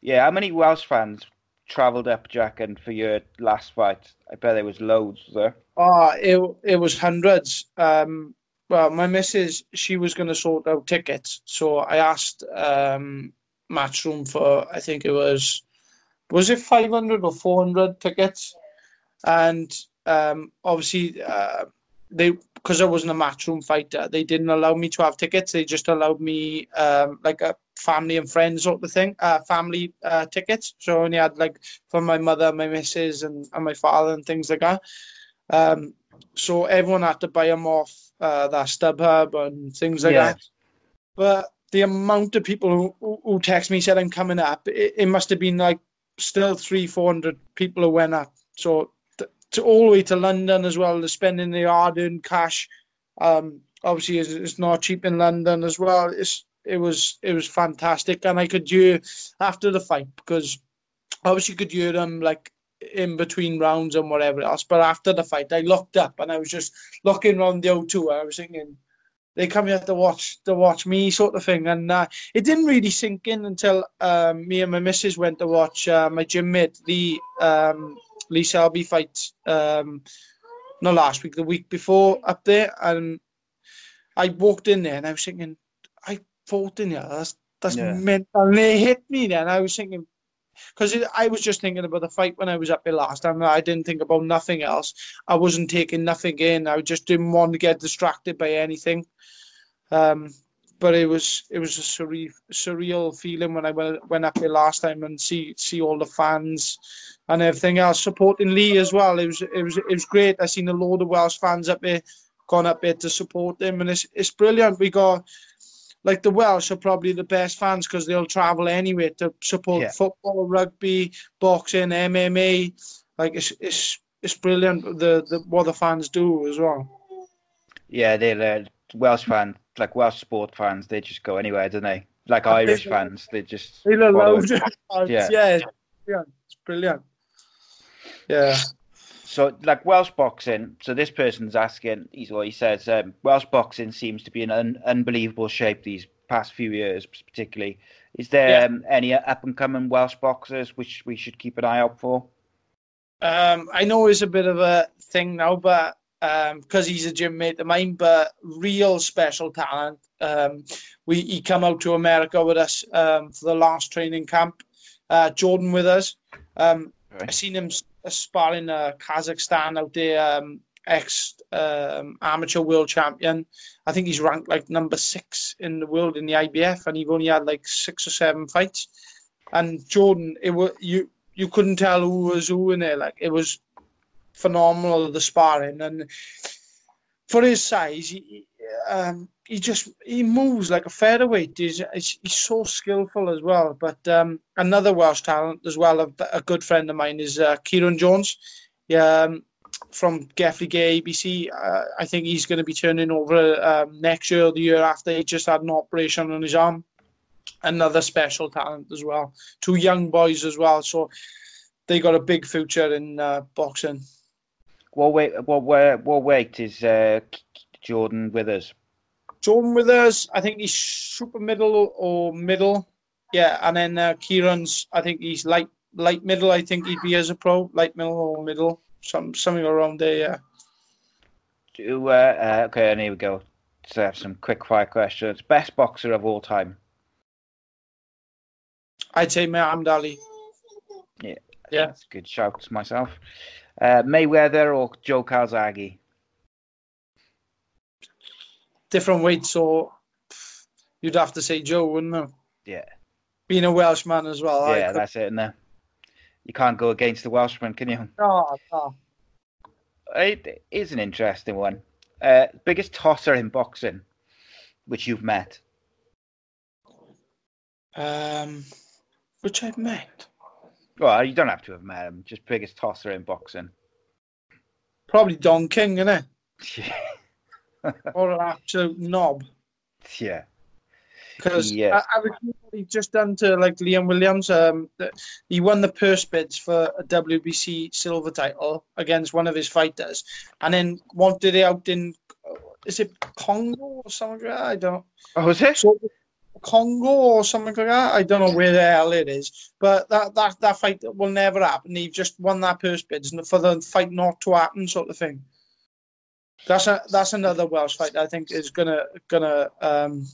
S2: Yeah, how many Welsh fans travelled up, Jack, and for your last fight? I bet there was loads there.
S3: Oh, it, it was hundreds. Um, well, my missus, she was going to sort out tickets. So I asked um, Matchroom for, I think it was, was it 500 or 400 tickets? And um, obviously, uh, they because I wasn't a matchroom fighter, they didn't allow me to have tickets. They just allowed me um, like a family and friends sort of thing, uh, family uh, tickets. So I only had like for my mother, my missus, and, and my father and things like that. Um, so everyone had to buy them off uh, that StubHub and things like yeah. that. But the amount of people who, who text me said I'm coming up, it, it must have been like still three, four hundred people who went up. So th- to all the way to London as well, they're spending the hard-earned cash. Um, obviously, it's, it's, not cheap in London as well. It's it was it was fantastic, and I could hear after the fight because obviously you could hear them like in between rounds and whatever else. But after the fight, I looked up and I was just looking around the O2. I was thinking, they come here to watch to watch me, sort of thing. And uh, it didn't really sink in until um, me and my missus went to watch uh, my gym mate Lee um, Lee Selby fight. Um, not last week, the week before up there, and I walked in there and I was thinking, I fought in here. That's that's yeah. mental. And they hit me then. I was thinking, because I was just thinking about the fight when I was up there last time. I didn't think about nothing else. I wasn't taking nothing in. I just didn't want to get distracted by anything. Um, but it was it was a surreal surreal feeling when I went went up there last time and see see all the fans and everything else supporting Lee as well. It was it was it was great. I seen a load of Welsh fans up there, gone up there to support them, and it's it's brilliant. We got like the Welsh are probably the best fans because they'll travel anyway to support yeah. football, rugby, boxing, MMA. Like it's it's it's brilliant. The the what the fans do as well.
S2: Yeah, they're uh, Welsh fans, like Welsh sport fans. They just go anywhere, don't they? Like <laughs> Irish fans, they just.
S3: They love
S2: follow
S3: loads
S2: it.
S3: of
S2: Yeah.
S3: yeah, it's brilliant. It's brilliant. Yeah.
S2: So, like Welsh boxing. So this person's asking. He's what he says. Um, Welsh boxing seems to be in un- unbelievable shape these past few years, particularly. Is there
S3: Yeah.
S2: um, any up and coming Welsh boxers which we should keep an eye out for?
S3: Um, I know it's a bit of a thing now, but because he's a gym mate of mine, but real special talent. Um, we he come out to America with us um, for the last training camp. Uh, Jordan Withers. Um, I
S2: Right.
S3: seen him s- sparring uh, Kazakhstan out there. Um, ex um, amateur world champion. I think he's ranked like number six in the world in the IBF, and he've only had like six or seven fights. And Jordan, it was you you couldn't tell who was who in there. Like it was phenomenal the sparring, and for his size, um, he just he moves like a featherweight. He's, he's so skillful as well. But um, another Welsh talent as well, a, a good friend of mine is uh, Kieran Jones. Yeah, um, from Gelligaer ABC. Uh, I think he's going to be turning over um, next year or the year after. He just had an operation on his arm. Another special talent as well. Two young boys as well. So they got a big future in uh, boxing.
S2: What weight? What where? What weight is uh, Jordan Withers?
S3: Jordan Withers, I think he's super middle or middle. Yeah, and then uh, Kieran's, I think he's light light middle. I think he'd be as a pro, light middle or middle, some something around there. Yeah.
S2: Do, uh, uh, okay, and here we go. Let's have some quick fire questions. Best boxer of all time.
S3: I'd say Muhammad Ali.
S2: Yeah.
S3: Yeah.
S2: That's a good shout myself. Uh, Mayweather or Joe Calzaghe?
S3: Different weights, so you'd have to say Joe, wouldn't you?
S2: Yeah.
S3: Being a Welshman as well.
S2: Yeah, that's it. No, you can't go against the Welshman, can you?
S3: No, no.
S2: It is an interesting one. Uh, biggest tosser in boxing, which you've met.
S3: Um, which I've met.
S2: Well, you don't have to have met him. Just biggest tosser in boxing.
S3: Probably Don King, innit?
S2: Yeah. <laughs>
S3: Or an absolute knob.
S2: yeah.
S3: Because
S2: Yeah.
S3: I, I he just done to like Liam Williams. Um, he won the purse bids for a WBC silver title against one of his fighters, and then wanted it out in is it Congo or something like that? I don't.
S2: Oh, was it?
S3: So, Congo or something like that. I don't know where the hell it is, but that that that fight will never happen. He just won that purse bids for the fight not to happen, sort of thing. That's a that's another Welsh fight. I think is gonna gonna um,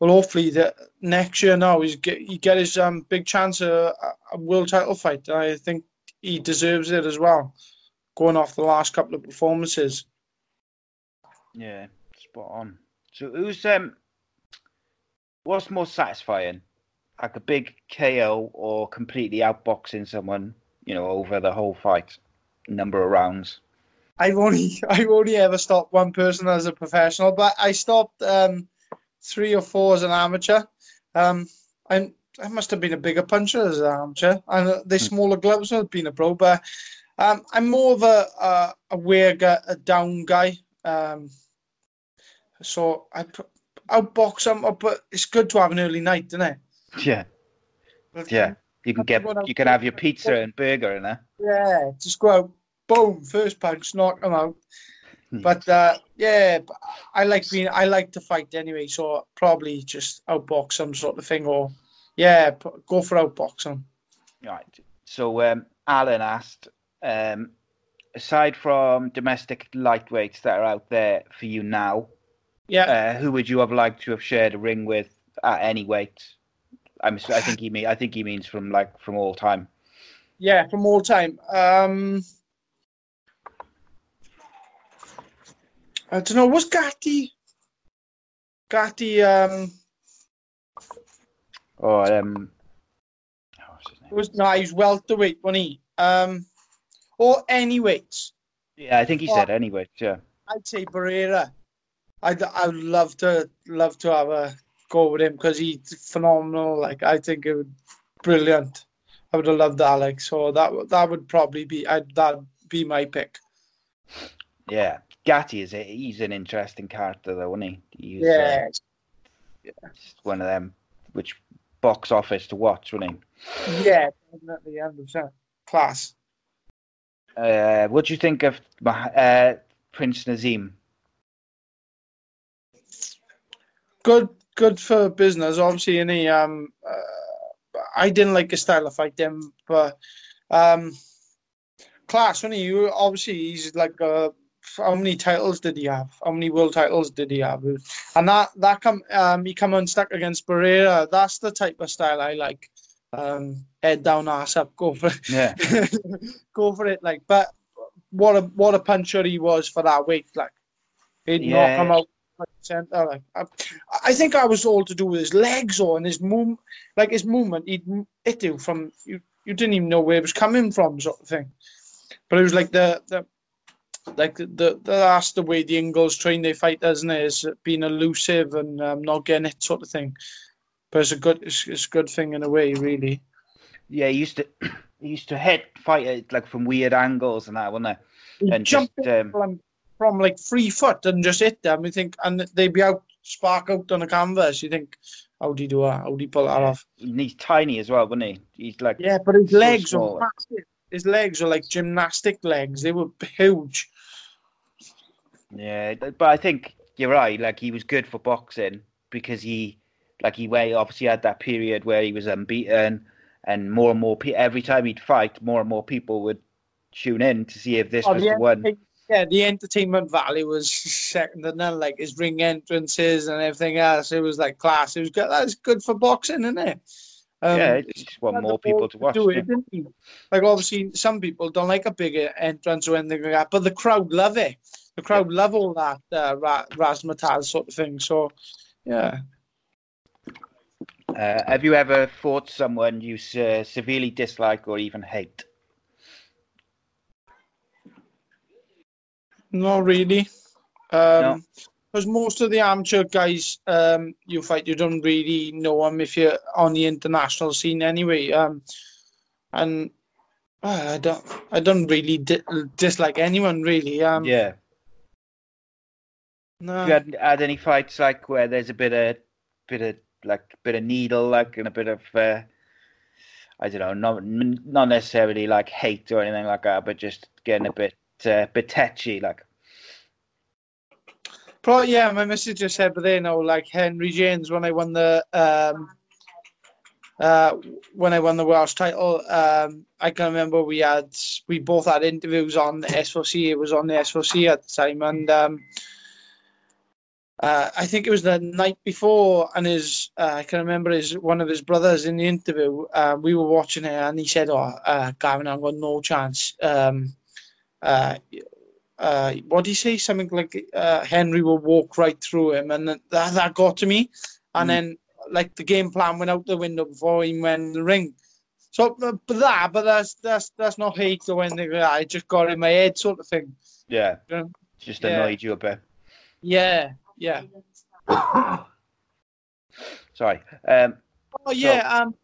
S3: well hopefully the next year now he's get he get his um big chance a, a world title fight. I think he deserves it as well. Going off the last couple of performances.
S2: Yeah, spot on. So who's um what's more satisfying? Like a big KO or completely outboxing someone, you know, over the whole fight, number of rounds.
S3: I've only <laughs> I've only ever stopped one person as a professional, but I stopped um, three or four as an amateur. Um, I I must have been a bigger puncher as an amateur, and uh, the smaller gloves have been a pro. But um, I'm more of a a, a wear guy, a down guy. Um, so I outbox them, up, but it's good to have an early night, isn't it?
S2: Yeah, yeah. You can get you can have your pizza and burger in there.
S3: Yeah, just go out, boom, first punch, knock him out.
S2: Hmm.
S3: But uh, yeah, I like being, I like to fight anyway, so probably just outbox some sort of thing, or yeah, p- go for outboxing.
S2: Right. So um, Alan asked, um, aside from domestic lightweights that are out there for you now,
S3: Yeah,
S2: uh, who would you have liked to have shared a ring with at any weight? I'm, I think he mean I think he means from like from all time.
S3: yeah, from all time. Um, I don't know. Was Gatti? Gatti um,
S2: Or um, oh, name?
S3: was no, he was welterweight, wasn't he? Um, or any weights.
S2: Yeah, I think he said anyway. Yeah.
S3: I'd say Barrera. I'd I'd love to love to have a go with him because he's phenomenal. Like I think it would brilliant. I would have loved. Like so that that would probably be I'd that be my pick.
S2: Yeah, Gatti is a, he's an interesting character though, isn't he? He's,
S3: yeah. Uh,
S2: yeah. one of them which box office to watch, wasn't
S3: he? Yeah, definitely, hundred percent class.
S2: Uh, what do you think of uh, Prince Naseem?
S3: Good, good for business. Obviously, any um, uh, I didn't like his style of fight him, but um, class. When he obviously he's like uh, how many titles did he have? How many world titles did he have? And that that come um he come unstuck against Barrera. That's the type of style I like. Um, head down, ass up, go for it.
S2: Yeah, <laughs>
S3: go for it. Like, but what a what a puncher he was for that weight. Like, he'd yeah. knock him out center. Like, I, I, think I was all to do with his legs or and his move, like his movement. He'd hit you from you. You didn't even know where it was coming from, sort of thing. But it was like the the like the, the that's the way the Ingles train their fighters, isn't it? Is being elusive and um, not getting it, sort of thing. But it's a good, it's, it's a good thing in a way, really.
S2: Yeah, he used to, <clears throat> he used to hit fighters like from weird angles and that, wasn't it? And
S3: jump just, um, from, from like three foot and just hit them. You think, and they'd be out, spark out on a canvas. You think, how do you do that? How do you pull that off?
S2: And he's tiny as well, wasn't he? He's like
S3: yeah, but his so legs small. are massive. His legs are like gymnastic legs. They were huge.
S2: Yeah, but I think you're right. Like he was good for boxing because he, like he, way obviously had that period where he was unbeaten, and more and more people every time he'd fight, more and more people would tune in to see if this oh, was the, the one.
S3: Yeah, the entertainment value was <laughs> second to none. Like his ring entrances and everything else, it was like class. It was good. That's good for boxing, isn't it?
S2: Um, yeah, it's just want more people to watch. It,
S3: yeah. Like obviously, some people don't like a bigger entrance or anything like that, but the crowd love it the crowd yeah. love all that uh, razzmatazz sort of thing. So, yeah.
S2: Uh, have you ever fought someone you uh, severely dislike or even hate?
S3: Not really. Um, no. Because most of the amateur guys um, you fight, you don't really know them if you're on the international scene anyway. Um, and uh, I don't, I don't really di- dislike anyone really. Um,
S2: yeah. No. Have you had, had any fights like where there's a bit of bit of like bit of needle like and a bit of uh, I don't know, not not necessarily like hate or anything like that, but just getting a bit uh, bit tetchy like.
S3: Probably, yeah, my message just said, but they know like Henry Janes when I won the um, uh, when I won the Welsh title, um, I can remember we had we both had interviews on the S4C. It was on the S4C at the time, and um, uh, I think it was the night before, and his uh, I can remember his one of his brothers in the interview. Uh, we were watching it, and he said, "Oh, uh, Gavin, I've got no chance." Um, uh, uh, what did he say? Something like Henry will walk right through him, and that that got to me. And mm. then, like the game plan went out the window before he went in the ring. So, but that, but that's that's that's not hate or anything. I just got in my head, sort of thing.
S2: Yeah, you know? just annoyed yeah. you a bit.
S3: Yeah, yeah. <coughs>
S2: Sorry. Um,
S3: oh yeah. So... Um,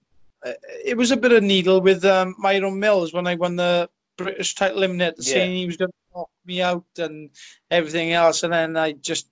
S3: uh, it was a bit of needle with um, Myron Mills when I won the British title eliminator. Yeah. Saying he was going to knock me out and everything else, and then I just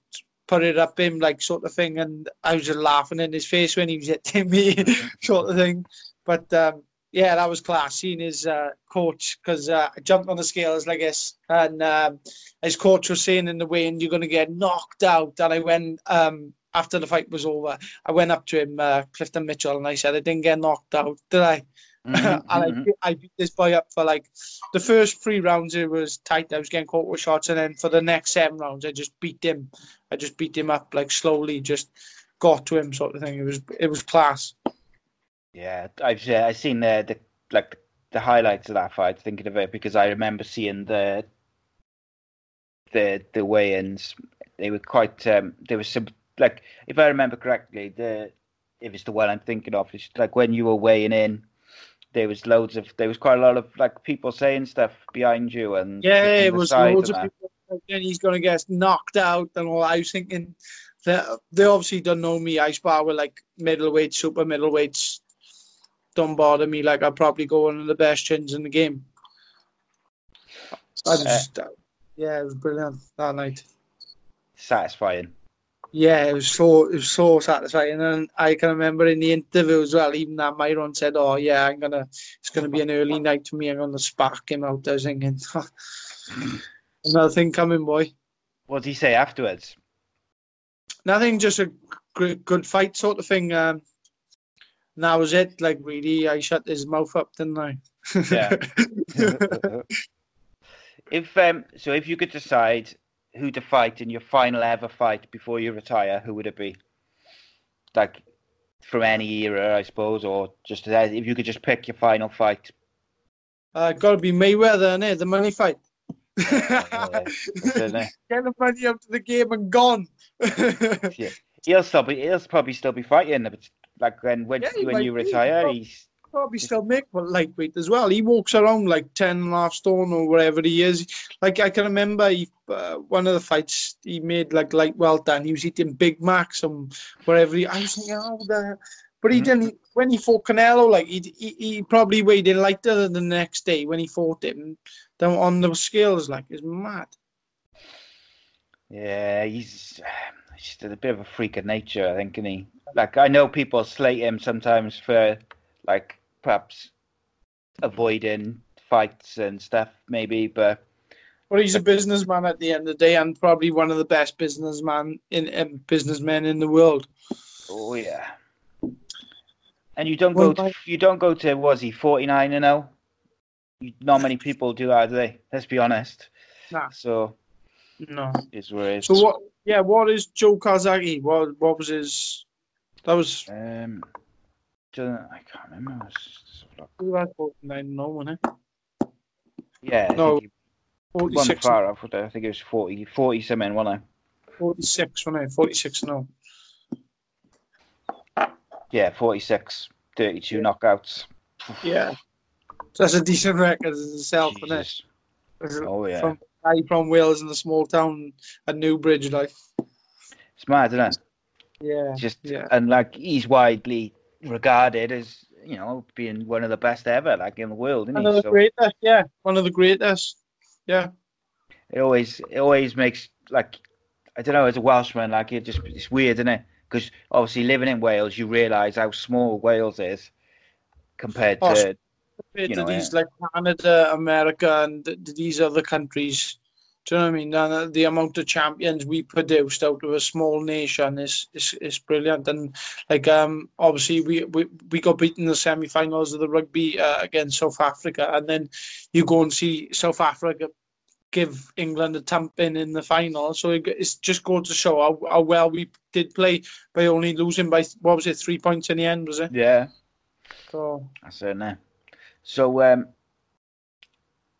S3: put it up him like sort of thing, and I was just laughing in his face when he was hitting me, <laughs> sort of thing. But um, yeah, that was class. Seeing his uh, coach because uh, I jumped on the scales, I guess, and um, his coach was saying in the weigh-in, "You're going to get knocked out." And I went um, after the fight was over. I went up to him, uh, Clifton Mitchell, and I said, "I didn't get knocked out, did I?" Mm-hmm, <laughs> and mm-hmm. I, I beat this boy up for like the first three rounds. It was tight. I was getting caught with shots, and then for the next seven rounds, I just beat him. I just beat him up like slowly, just got to him, sort of thing. It was it was class.
S2: Yeah, I've uh, I've seen the, the like the, the highlights of that fight, thinking of it because I remember seeing the the the weigh-ins. They were quite. Um, there was some like if I remember correctly, the if it's the one I'm thinking of, it's like when you were weighing in, there was loads of there was quite a lot of like people saying stuff behind you and
S3: yeah, it was loads of people. And he's gonna get knocked out and all. I was thinking that they obviously don't know me. I spar with like middleweight, super middleweights, don't bother me. Like I'll probably go one of the best chins in the game. I just, uh, yeah, it was brilliant that night.
S2: Satisfying.
S3: Yeah, it was so it was so satisfying, and I can remember in the interview as well. Even that Myron said, "Oh yeah, I'm gonna it's gonna be an early night for me. I'm gonna spark him out." I was thinking, another thing coming, boy.
S2: What did he say afterwards?
S3: Nothing, just a good, good fight sort of thing. Um, and that was it. Like really, I shut his mouth up, didn't I?
S2: Yeah. <laughs> <laughs> if um, so, if you could decide who to fight in your final ever fight before you retire, who would it be? Like from any era, I suppose, or just if you could just pick your final fight.
S3: uh, got to be Mayweather, innit? The money fight.
S2: yeah? <laughs>
S3: Get the money out of the game and gone. <laughs>
S2: Yeah. He'll still be, he'll probably still be fighting. But like when when,
S3: Yeah,
S2: when you retire,
S3: Well-
S2: he's
S3: Probably still make but lightweight as well. He walks around like 10 and a half stone or whatever he is. Like I can remember he, uh, one of the fights he made like light well done. He was eating Big Macs and wherever he. I was thinking, oh, the. But he
S2: Mhm.
S3: didn't. When he fought Canelo, like he, he he probably weighed in lighter than the next day when he fought him. Then on the scales, like it's mad.
S2: Yeah, he's <sighs> he's just a bit of a freak of nature, I think, isn't he? Like I know people slate him sometimes for like perhaps avoiding fights and stuff, maybe, but
S3: Well, he's a businessman at the end of the day, and probably one of the best businessman in um, businessmen in the world.
S2: oh yeah. And you don't
S3: Well,
S2: go to you don't go to was he forty nine and oh? You- Not many people do that, do they? Let's be honest.
S3: Nah.
S2: So
S3: No.
S2: it's where it is.
S3: So what? Yeah, what is Joe Calzaghe? What what was his? That was
S2: Um, don't- I can't remember. Let's just have a look.
S3: who had forty nine. No one. Eh?
S2: Yeah,
S3: No,
S2: think he
S3: Forty
S2: far off. I think it was 40, 40 something, wasn't I?
S3: Forty six. Wasn't it? Forty six. No.
S2: Yeah, 46, 32 knockouts.
S3: Yeah. So that's a decent record in itself, isn't it?
S2: Oh, yeah.
S3: From guy from Wales in a small town at Newbridge, like.
S2: It's mad, isn't it?
S3: Yeah.
S2: Just
S3: Yeah.
S2: and like he's widely regarded as you know being one of the best ever, like in the world, isn't
S3: One of the
S2: So
S3: greatest. Uh, yeah. One of the greatest. Yeah.
S2: it always it always makes like I don't know as a Welshman, like it just it's weird, isn't it? Because obviously living in Wales, you realise how small Wales is compared
S3: Oh,
S2: to
S3: compared
S2: You
S3: to
S2: know,
S3: these like Canada, America, and th- these other countries. Do you know what I mean? And uh, the amount of champions we produced out of a small nation is is, is brilliant. And like um, obviously we, we, we got beaten in the semi-finals of the rugby uh, against South Africa, and then you go and see South Africa give England a thumping in in the final. So it, it's just goes to show how, how well we did play by only losing by what was it three points in the end? Was it?
S2: yeah.
S3: So
S2: That's it now. So, um,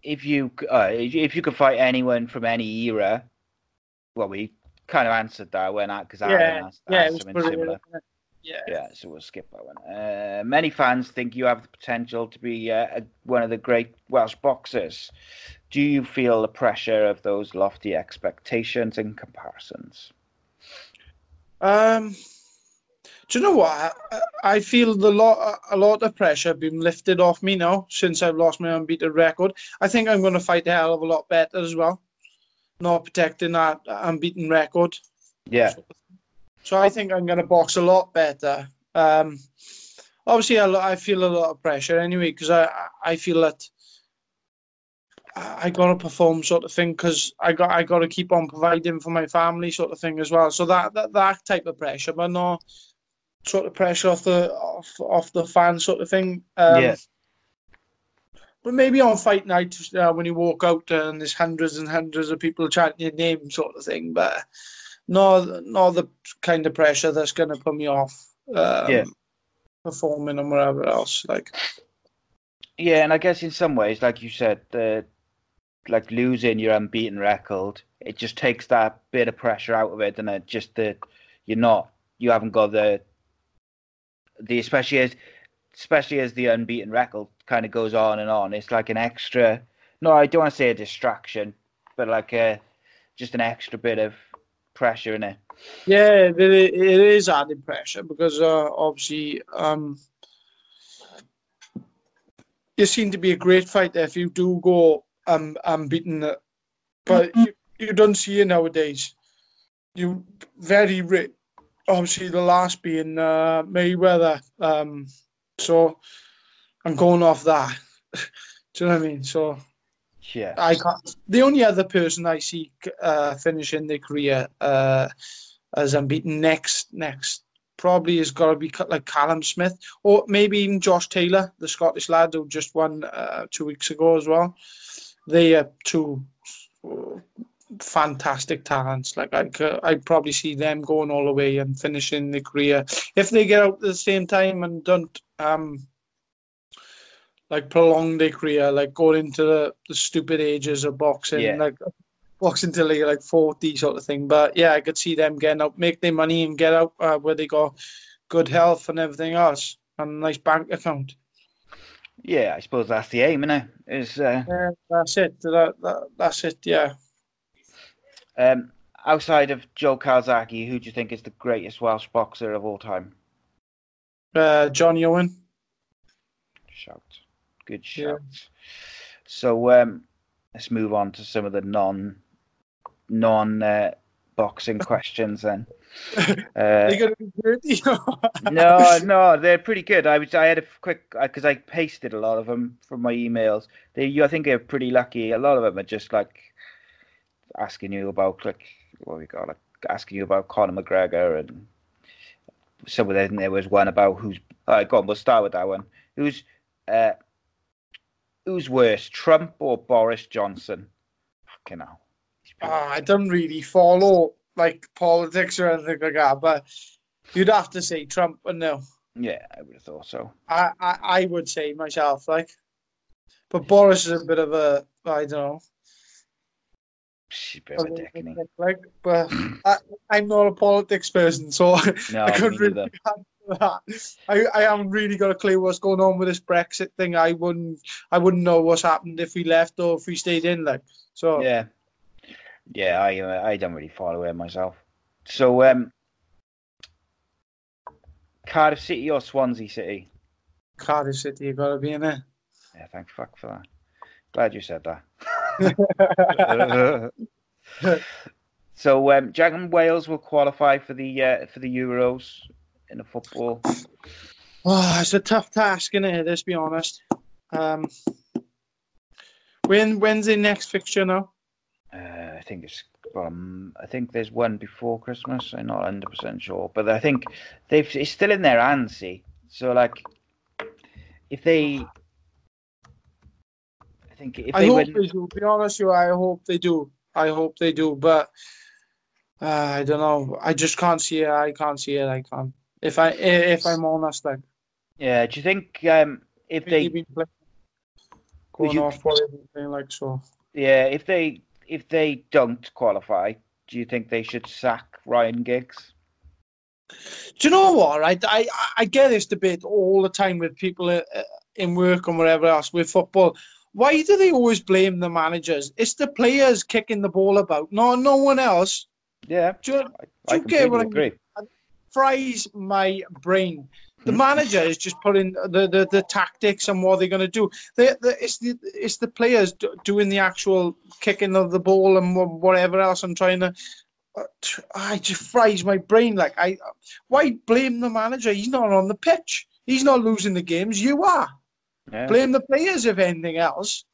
S2: if you uh, if you could fight anyone from any era, well, we kind of answered that when I because
S3: yeah,
S2: Aaron asked,
S3: yeah,
S2: asked
S3: it was
S2: something
S3: brilliant.
S2: similar.
S3: wasn't it? Yeah.
S2: Yeah, so we'll skip that one. Uh, many fans think you have the potential to be uh, a, one of the great Welsh boxers. Do you feel the pressure of those lofty expectations and comparisons?
S3: Um, do you know what? I, I feel the lot a lot of pressure being lifted off me now since I've lost my unbeaten record. I think I'm going to fight a hell of a lot better as well, not protecting that unbeaten record.
S2: Yeah,
S3: So I think I'm going to box a lot better. Um, obviously, I, I feel a lot of pressure anyway because I I feel that I, I got to perform sort of thing because I got I got to keep on providing for my family sort of thing as well. So that that, that type of pressure, but not sort of pressure off the off off the fan sort of thing. Um,
S2: Yeah.
S3: But maybe on fight night uh, when you walk out and there's hundreds and hundreds of people chanting your name, sort of thing. But no, not the kind of pressure that's going to put me off. Um,
S2: Yeah.
S3: Performing and whatever else, like
S2: yeah, and I guess in some ways, like you said, the like losing your unbeaten record, it just takes that bit of pressure out of it, and it just that you're not, you haven't got the the especially as especially as the unbeaten record kind of goes on and on. It's like an extra. No, I don't want to say a distraction, but like a just an extra bit of pressure in it.
S3: Yeah, it, it is added pressure because uh, obviously, um, you seem to be a great fighter if you do go um unbeaten, but you, you don't see it nowadays. You very rare. Obviously, the last being uh, Mayweather. Um, so I'm going off that. <laughs> do you know what I mean? So
S2: Yeah.
S3: I can't. The only other person I see uh, finishing their career uh, as unbeaten next next probably has got to be cut like Callum Smith or maybe even Josh Taylor, the Scottish lad who just won uh, two weeks ago as well. They are two fantastic talents. Like I could, I'd probably see them going all the way and finishing their career if they get out at the same time and don't um like prolong their career, like going into the, the stupid ages of boxing,
S2: Yeah.
S3: like boxing till they're like forty sort of thing. But yeah, I could see them getting out, make their money, and get out uh, where they got good health and everything else, and a nice bank account.
S2: Yeah, I suppose that's the aim, innit? Is uh,
S3: Yeah, that's it. That, that, that's it. Yeah.
S2: Um, outside of Joe Calzaghe, who do you think is the greatest Welsh boxer of all time?
S3: Uh, Johnny Owen.
S2: Shout. Good
S3: Yeah.
S2: shout. So um, let's move on to some of the non non uh, boxing <laughs> questions then. <laughs> Uh,
S3: gonna be dirty. <laughs>
S2: no, no, they're pretty good. I was, I had a quick because I pasted a lot of them from my emails. They, you, I think, they're pretty lucky. A lot of them are just like asking you about like what we got, like asking you about Conor McGregor, and some of them. There was one about who's. All right, go on. We'll start with that one. Who's, uh, who's worse, Trump or Boris Johnson? Fucking hell.
S3: Ah, I don't really follow like politics or anything like that, but you'd have to say Trump. But no,
S2: yeah, I would have thought so.
S3: I, I, I would say myself like. But Boris is a bit of a I don't know.
S2: She's a bit of a dick.
S3: Like, but I, I'm not a politics person, so <laughs>
S2: No,
S3: I couldn't really. <laughs> I, I haven't really got a clue what's going on with this Brexit thing. I wouldn't I wouldn't know what's happened if we left or if we stayed in. Like so,
S2: Yeah, yeah. I uh, I don't really follow it myself. So, um, Cardiff City or Swansea City?
S3: Cardiff City, you've gotta be in there.
S2: Yeah, thank fuck for that. Glad you said that. <laughs> so, um, Jack and Wales will qualify for the uh, for the Euros in the football.
S3: Oh, it's a tough task, isn't it? Let's be honest. Um, when when's the next fixture now?
S2: Uh, I think it's um, I think there's one before Christmas. I'm not hundred percent sure, but I think they've it's still in their hands. See, so like if they, think if
S3: I
S2: they
S3: hope
S2: win,
S3: they do. Be honest with you, I hope they do. I hope they do, but uh, I don't know. I just can't see it. I can't see it. I can't. If I if I'm honest, like
S2: yeah. Do you think um, if
S3: they
S2: they,
S3: been playing, going
S2: you-
S3: off what they've like so.
S2: yeah, if they if they don't qualify, do you think they should sack Ryan Giggs?
S3: Do you know what? Right, I I- I get this debate all the time with people uh, in work and whatever else with football. Why do they always blame the managers? It's the players kicking the ball about, no no one else.
S2: Yeah,
S3: Do you,
S2: I,
S3: Do
S2: I
S3: you get what I mean?
S2: agree.
S3: fries my brain. The manager is just putting the, the, the tactics and what they're going to do. The, the, it's the it's the players do, doing the actual kicking of the ball and whatever else. I'm trying to. uh, I just fries my brain. Like I, why blame the manager? He's not on the pitch. He's not losing the games. You are.
S2: Yeah.
S3: Blame the players if anything else.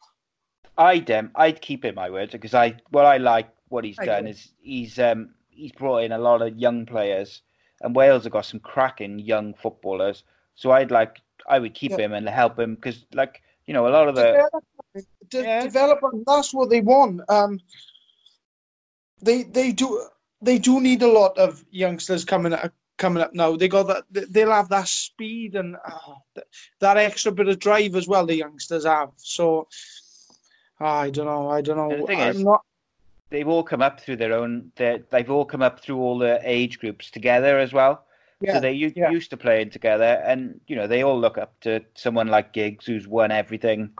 S2: I'd um, I'd keep it my word because I what I like what he's
S3: I
S2: done
S3: agree.
S2: is he's um he's brought in a lot of young players and Wales have got some cracking young footballers. So I'd like I would keep
S3: Yeah.
S2: him and help him because like you know a lot of the
S3: De-
S2: Yeah.
S3: development. That's what they want. Um, they they do they do need a lot of youngsters coming up coming up now. They got that. they- They'll have that speed and uh, that extra bit of drive as well. The youngsters have. So I don't know. I don't
S2: And the
S3: know.
S2: thing
S3: I'm
S2: is-
S3: not.
S2: they've all come up through their own they they've all come up through all the age groups together as well.
S3: Yeah,
S2: so they're u-
S3: yeah.
S2: used to playing together, and you know they all look up to someone like Giggs, who's won everything.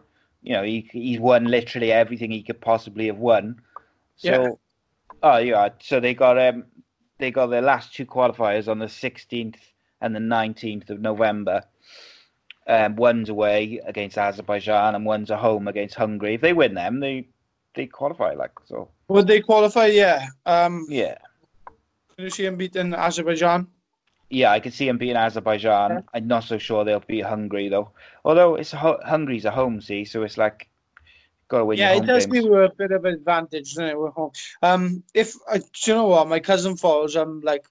S2: You know, he he's won literally everything he could possibly have won. So,
S3: Yeah.
S2: oh yeah, so they got um they got their last two qualifiers on the 16th and the 19th of November. Um, one's away against Azerbaijan and one's at home against Hungary. If they win them, they they qualify. Like so.
S3: Would they qualify? Yeah. Um,
S2: Yeah,
S3: can you see them beating Azerbaijan?
S2: yeah. I could see them beating Azerbaijan.
S3: Yeah.
S2: I'm not so sure they'll beat Hungary though. Although it's ho- Hungary's a home, see, so it's like got to win.
S3: yeah, it does
S2: games.
S3: give you a bit of an advantage, doesn't it? We're home. Um, if uh, do you know what my cousin follows, I'm like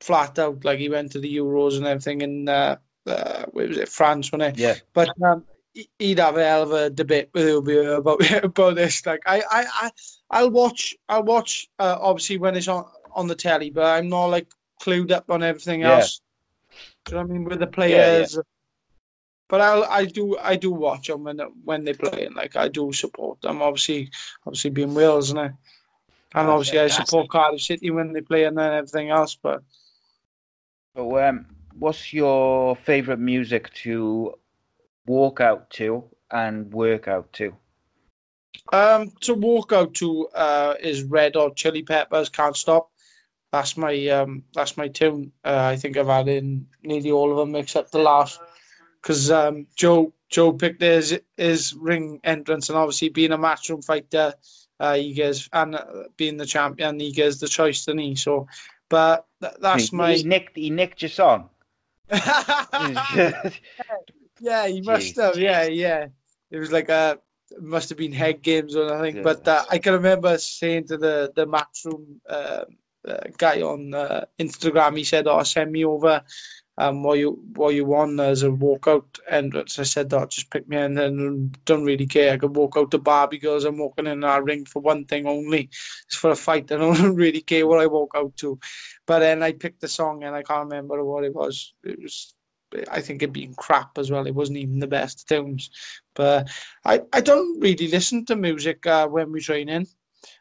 S3: flat out. Like he went to the Euros and everything in uh, uh where was it France, wasn't it?
S2: Yeah,
S3: But um, he- he'd have a hell of a debate with Ubi about <laughs> about this. Like I, I, I I'll watch. I'll watch. Uh, obviously when it's on on the telly, but I'm not like clued up on everything
S2: Yeah.
S3: else. Do you know what I mean with the players? But I'll I do I do watch them when when they play and like I do support them. Obviously, obviously being Wales, and I, and
S2: That's
S3: obviously I support Cardiff City when they play and then everything else. But
S2: So, um, what's your favorite music to walk out to and work out to?
S3: Um, to walk out to uh, is Red Hot Chili Peppers. Can't stop. That's my um, that's my tune. Uh, I think I've had in nearly all of them except the last, because um, Joe Joe picked his his ring entrance, and obviously being a matchroom fighter, uh, he gets and uh, being the champion, he gets the choice, doesn't he? So, but th- that's
S2: he,
S3: my
S2: he nicked. He nicked your song. <laughs>
S3: yeah, he must
S2: Jeez.
S3: have. Yeah, yeah. It was like a it must have been head games or nothing.
S2: Yeah.
S3: But uh, I can remember saying to the the matchroom uh, uh, guy on uh, Instagram, he said, "Oh, send me over." Um, what you what you want as a walkout And as I said, that just pick me in." And don't really care. I could walk out to Barbie girls. I'm walking in our ring for one thing only. It's for a fight. I don't <laughs> really care what I walk out to. But then I picked the song and I can't remember what it was. It was I think it being crap as well. It wasn't even the best tunes. But I, I don't really listen to music uh, when we train in.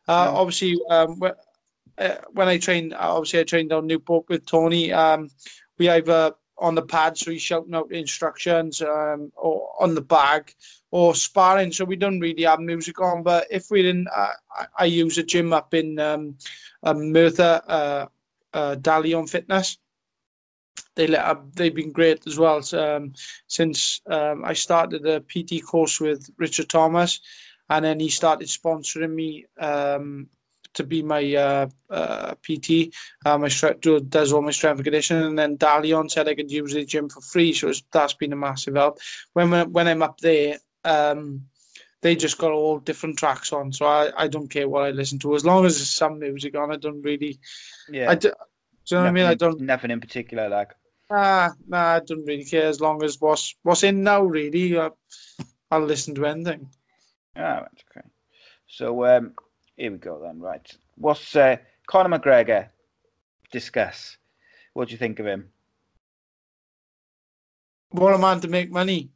S3: Uh,
S2: No.
S3: Obviously, um, when, uh, when I train, obviously I trained on Newport with Tony. Um, we either on the pad, so he's shouting out the instructions, um, or on the bag, or sparring. So we don't really have music on. But if we're in, uh, I, I use a gym up in um, um, Merthyr, uh, uh, Dalion Fitness they let up, they've been great as well um, since um, I started a PT course with Richard Thomas, and then he started sponsoring me um, to be my uh, uh, PT. Uh, my stre- do- does all my strength and conditioning, and then Dalion said I could use the gym for free, so it's, that's been a massive help. When when I'm up there. Um, they just got all different tracks on, so I, I don't care what I listen to as long as there's some music on. I don't really,
S2: Yeah.
S3: I do, do you know what I mean? I don't
S2: Nothing in particular. Like.
S3: Nah, nah, I don't really care as long as what's what's in now. Really, uh, I'll listen to anything.
S2: Ah, that's okay. So um, here we go then. Right. What's uh, Conor McGregor? Discuss. What do you think of him?
S3: What a man to make money.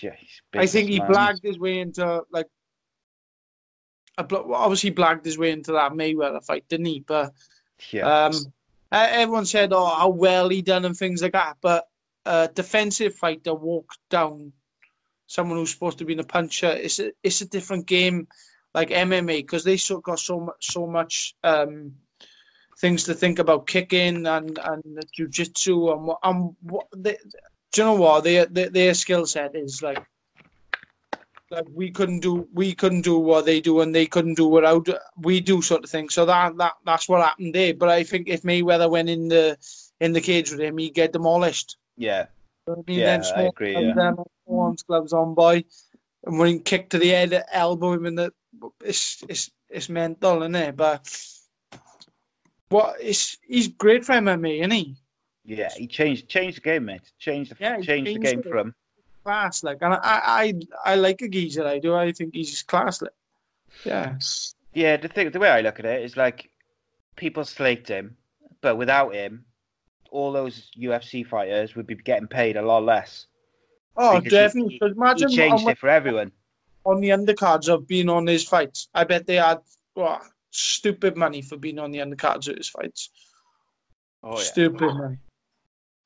S2: Yeah, he's
S3: I think he
S2: businessman.
S3: blagged his way into like. a bl- Obviously, blagged his way into that Mayweather fight, didn't he? But
S2: Yeah.
S3: um, everyone said, "Oh, how well he done" and things like that. But a defensive fighter walked down someone who's supposed to be in a puncher. It's a, it's a different game, like MMA, because they so got so much so much um, things to think about, kicking and and jujitsu and what and what they, do you know what their their, their skill set is like. Like we couldn't do, we couldn't do what they do, and they couldn't do what I do, we do, sort of thing. So that that that's what happened there. But I think if Mayweather went in the in the cage with him, he'd get demolished.
S2: yeah.
S3: You know I mean?
S2: Yeah,
S3: Then
S2: I agree,
S3: gloves
S2: yeah.
S3: arms, gloves on, boy. And when he kick to the head, elbow him in the, it's it's it's mental, isn't it? But what it's he's great for MMA, isn't he?
S2: Yeah. He changed changed the game, mate. Changed the
S3: Yeah, he
S2: changed the game him.
S3: Class, like, and I I I like a geezer. I do. I think he's just class, like, yeah.
S2: Yeah. The thing, the way I look at it is like people slaked him, but without him, all those UFC fighters would be getting paid a lot less.
S3: Oh,
S2: he-
S3: definitely.
S2: he-
S3: imagine
S2: he changed it for everyone.
S3: On the undercards of being on his fights. I bet they had well, stupid money for being on the undercards of his fights.
S2: Oh yeah.
S3: Stupid money.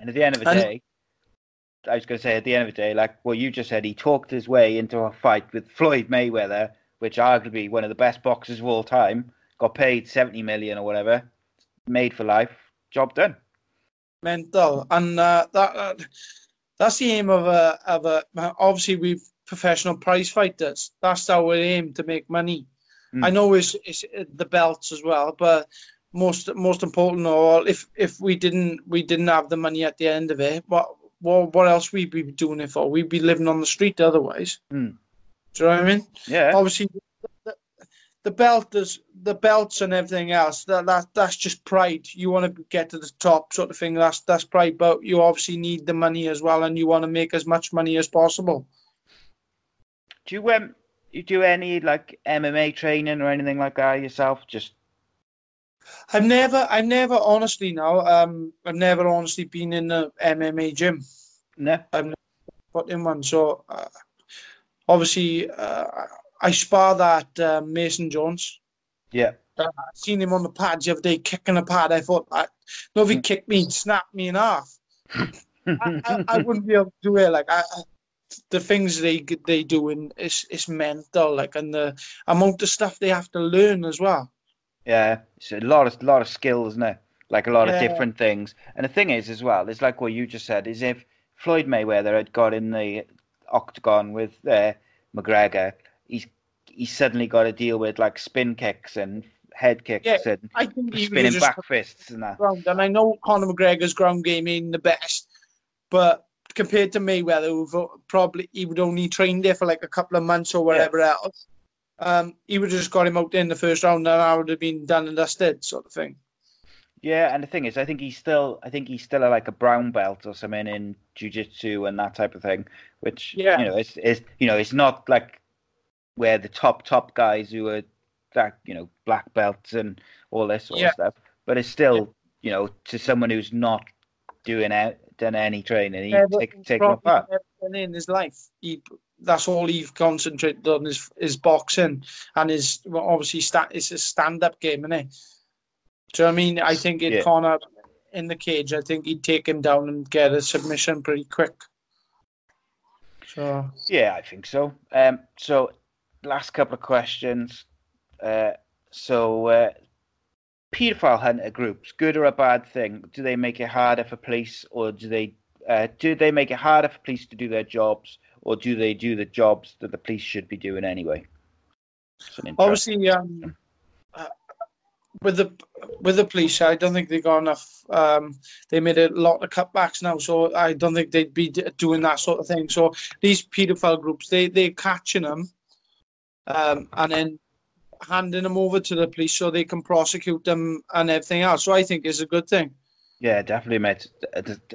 S2: And at the end of the
S3: And-
S2: day, I was going to say at the end of the day, like what you just said, he talked his way into a fight with Floyd Mayweather, which arguably one of the best boxers of all time. Got paid seventy million or whatever, made for life. Job done.
S3: mental. And uh, that uh, that's the aim of a of a. Obviously, we professional prize fighters. That's our aim to make money.
S2: Mm.
S3: I know it's, it's the belts as well, but most most important of all, if if we didn't we didn't have the money at the end of it, what what what else we'd be doing it for? We'd be living on the street otherwise.
S2: Mm.
S3: Do you know what I mean?
S2: Yeah.
S3: Obviously, the, the belt is the belts and everything else. That that that's just pride. You want to get to the top, sort of thing. That's that's pride. But you obviously need the money as well, and you want to make as much money as possible.
S2: Do you um you do any like MMA training or anything like that yourself? Just
S3: I've never, I've never honestly now, um, I've never honestly been in a MMA gym.
S2: no.
S3: I've never put in one. So uh, obviously, uh, I spar that uh, Mason Jones.
S2: Yeah.
S3: Uh, I seen him on the pad the other day kicking a pad. I thought, I, no, if he kicked me, he'd snap me in half. <laughs> I, I, I wouldn't be able to do it. Like I, the things they they do in is is mental. Like and the amount of stuff they have to learn as well.
S2: Yeah, it's a lot of lot of skills, isn't it? Like a lot of different things. And the thing is, as well, it's like what you just said: is if Floyd Mayweather had got in the octagon with uh, McGregor, he's he's suddenly got to deal with like spin kicks and head kicks
S3: Yeah,
S2: and
S3: I think
S2: spinning back fists and that.
S3: ground. And I know Conor McGregor's ground game ain't the best, but compared to Mayweather, who probably he would only train there for like a couple of months or whatever else, um, he would have just got him out in the first round, and I would have been done and dusted, sort of thing.
S2: Yeah, and the thing is, I think he's still, I think he's still a, like a brown belt or something in jujitsu and that type of thing, which
S3: Yeah.
S2: you know, it's, it's you know, it's not like where the top top guys who are that you know black belts and all this sort
S3: Yeah.
S2: of stuff, but it's still you know to someone who's not doing out done any training, he
S3: Never-
S2: take take them
S3: probably
S2: apart.
S3: never done it in his life. He, that's all he concentrated on is is boxing and his well, obviously sta- it's a stand up game, isn't it? Do you know what I mean? I think it
S2: Yeah.
S3: Conor in the cage. I think he'd take him down and get a submission pretty quick. So
S2: Yeah, I think so. Um, so last couple of questions. Uh, so uh, paedophile hunter groups, good or a bad thing? Do they make it harder for police, or do they uh, do they make it harder for police to do their jobs, or do they do the jobs that the police should be doing anyway? It's an interesting-
S3: obviously, um, uh, with the with the police, I don't think they got enough. Um, they made a lot of cutbacks now, so I don't think they'd be doing that sort of thing. So these paedophile groups, they they're catching them, um, and then handing them over to the police so they can prosecute them and everything else. So I think it's a good thing.
S2: Yeah, definitely, mate.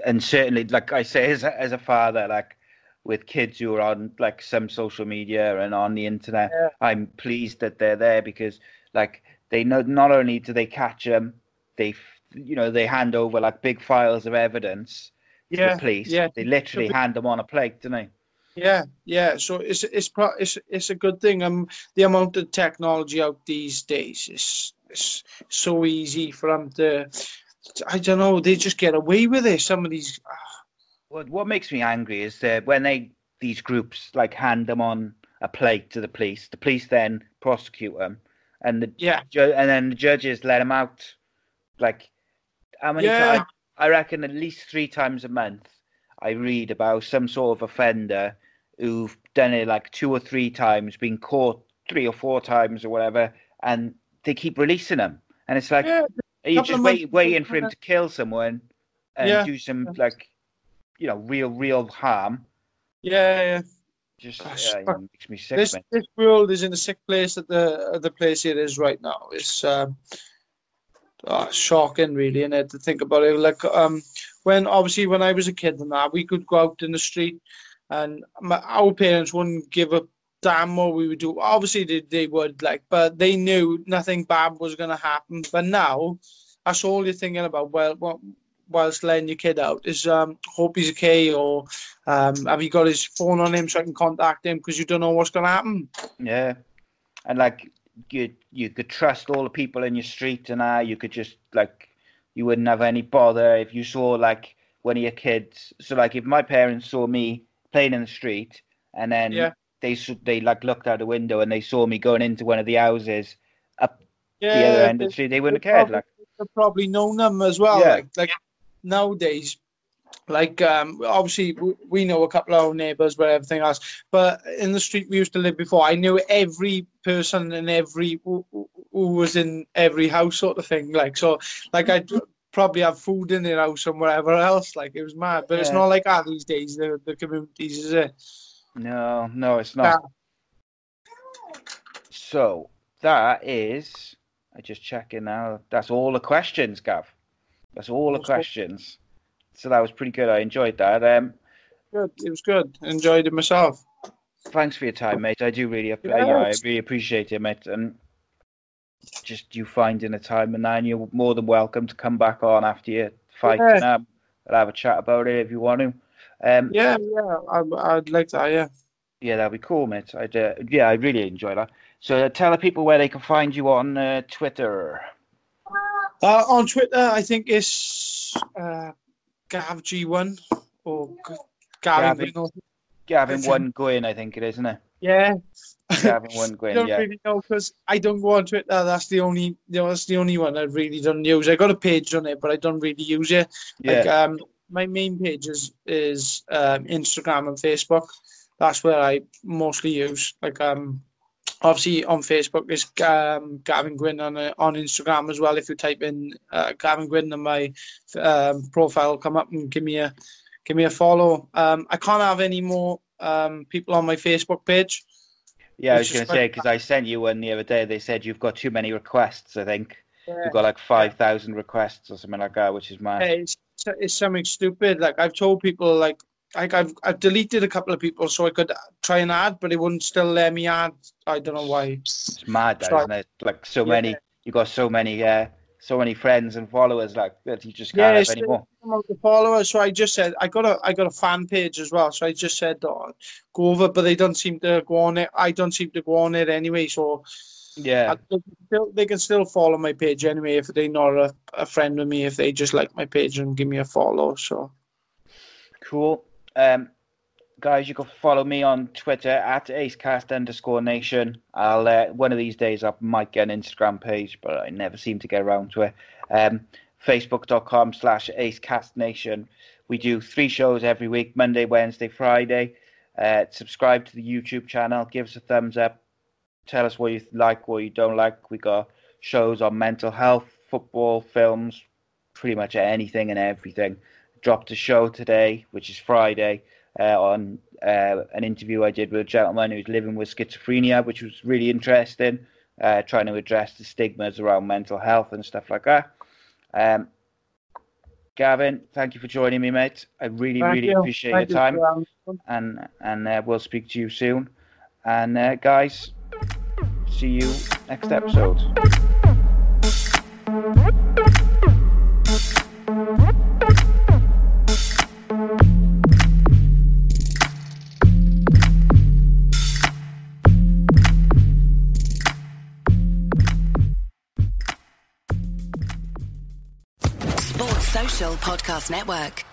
S2: And certainly, like I say, as a, as a father, like with kids who are on like some social media and on the internet,
S3: Yeah.
S2: I'm pleased that they're there because like they know not only do they catch them, they you know they hand over like big files of evidence to
S3: Yeah,
S2: the police.
S3: yeah.
S2: They literally hand them on a plate, don't they?
S3: Yeah, yeah. So it's it's pro- it's it's a good thing. Um, the amount of technology out these days is is so easy for them to. I don't know. They just get away with it. Some of these.
S2: What what makes me angry is that when they these groups like hand them on a plate to the police, the police then prosecute them, and the
S3: Yeah,
S2: ju- and then the judges let them out. Like, how many
S3: Yeah.
S2: times? I reckon at least three times a month, I read about some sort of offender who've done it like two or three times, been caught three or four times or whatever, and they keep releasing them. And it's like,
S3: yeah,
S2: are you just wait, waiting for him to kill someone and
S3: Yeah.
S2: do some like, you know, real, real harm?
S3: yeah. yeah.
S2: Just
S3: Gosh,
S2: yeah, makes me sick,
S3: This this world is in a sick place at the at the place it is right now. It's um, oh, shocking, really, and to think about it. Like um, when obviously when I was a kid and that we could go out in the street, and my, our parents wouldn't give a damn what we would do. Obviously they, they would like, but they knew nothing bad was gonna happen. But now, that's all you're thinking about. Well, what whilst letting your kid out is um, hope he's okay or um, have you got his phone on him so I can contact him because you don't know what's going to happen.
S2: Yeah, and like you, you could trust all the people in your street, and uh, you could just like you wouldn't have any bother if you saw like one of your kids. So like if my parents saw me playing in the street, and then
S3: Yeah.
S2: they they like looked out the window and they saw me going into one of the houses up
S3: Yeah,
S2: the other end of the street, they wouldn't have cared.
S3: probably-
S2: Like
S3: probably known them as well.
S2: Yeah.
S3: Like, like nowadays, like um, obviously we know a couple of our neighbours, but everything else. But in the street we used to live before, I knew every person and every who, who was in every house, sort of thing. Like so, like I'd probably have food in their house and whatever else. Like it was mad, but yeah. it's not like that these days. The the communities, is it?
S2: No, no, it's not. Yeah. So that is. I just checking now. That's all the questions, Gav. That's all the questions so that was pretty good. I enjoyed that. Um,
S3: good. It was good. Enjoyed it myself.
S2: Thanks for your time, mate. I do really, yeah, I really appreciate it, mate. And just you finding a time, and then you're more than welcome to come back on after your fight. Yeah. And, um, I'll have a chat about it if you want to. Um,
S3: yeah, yeah, I, would like that. Yeah.
S2: Yeah, that'd be cool, mate. I'd, uh, yeah, I really enjoy that. So uh, tell the people where they can find you on uh, Twitter.
S3: Uh, on Twitter, I think it's uh, Gav G1 or Gavin, Gavin,
S2: Gavin one Gwynne, I think it is, isn't it?
S3: Yeah.
S2: Gavin one Gwynne. I don't
S3: yeah. really know because I don't go on Twitter. That's the only, you know, that's the only one I really don't use. I got a page on it, but I don't really use it. Yeah. Like, um, my main page is is um, Instagram and Facebook. That's where I mostly use. Like um, obviously on Facebook is um, Gavin Gwynne on uh, on Instagram as well. If you type in uh, Gavin Gwynne, then my um, profile will come up and give me a give me a follow. Um, I can't have any more um, people on my Facebook page.
S2: Yeah, I was going to say because I sent you one the other day. They said you've got too many requests. I think yeah. you've got like five thousand requests or something like that, which is mad.
S3: Yeah, it's, it's something stupid. Like I've told people, like like I've I've deleted a couple of people so I could try and add, but it wouldn't still let me add. I don't know why.
S2: It's mad, so isn't it? Like so yeah. many, you got so many, uh, so many friends and followers, like that you just can't yeah, have anymore.
S3: The followers, so I just said I got a I got a fan page as well. So I just said oh, go over, but they don't seem to go on it. I don't seem to go on it anyway. So
S2: yeah,
S3: they can, still, they can still follow my page anyway if they're not a, a friend of me. If they just like my page and give me a follow, so
S2: cool. Um, guys, you can follow me on Twitter at acecast underscore nation. I'll uh, one of these days I might get an Instagram page, but I never seem to get around to it. Um, Facebook.com slash acecastnation. We do three shows every week: Monday, Wednesday, Friday. Uh, subscribe to the YouTube channel. Give us a thumbs up. Tell us what you like, what you don't like. We got shows on mental health, football, films, pretty much anything and everything dropped a show today, which is Friday, uh, on uh, an interview I did with a gentleman who's living with schizophrenia, which was really interesting, uh, trying to address the stigmas around mental health and stuff like that. Um, Gavin, thank you for joining me, mate. I really, thank really you. appreciate thank your time, you and and uh, we'll speak to you soon. And uh, guys, see you next episode.
S1: Podcast Network.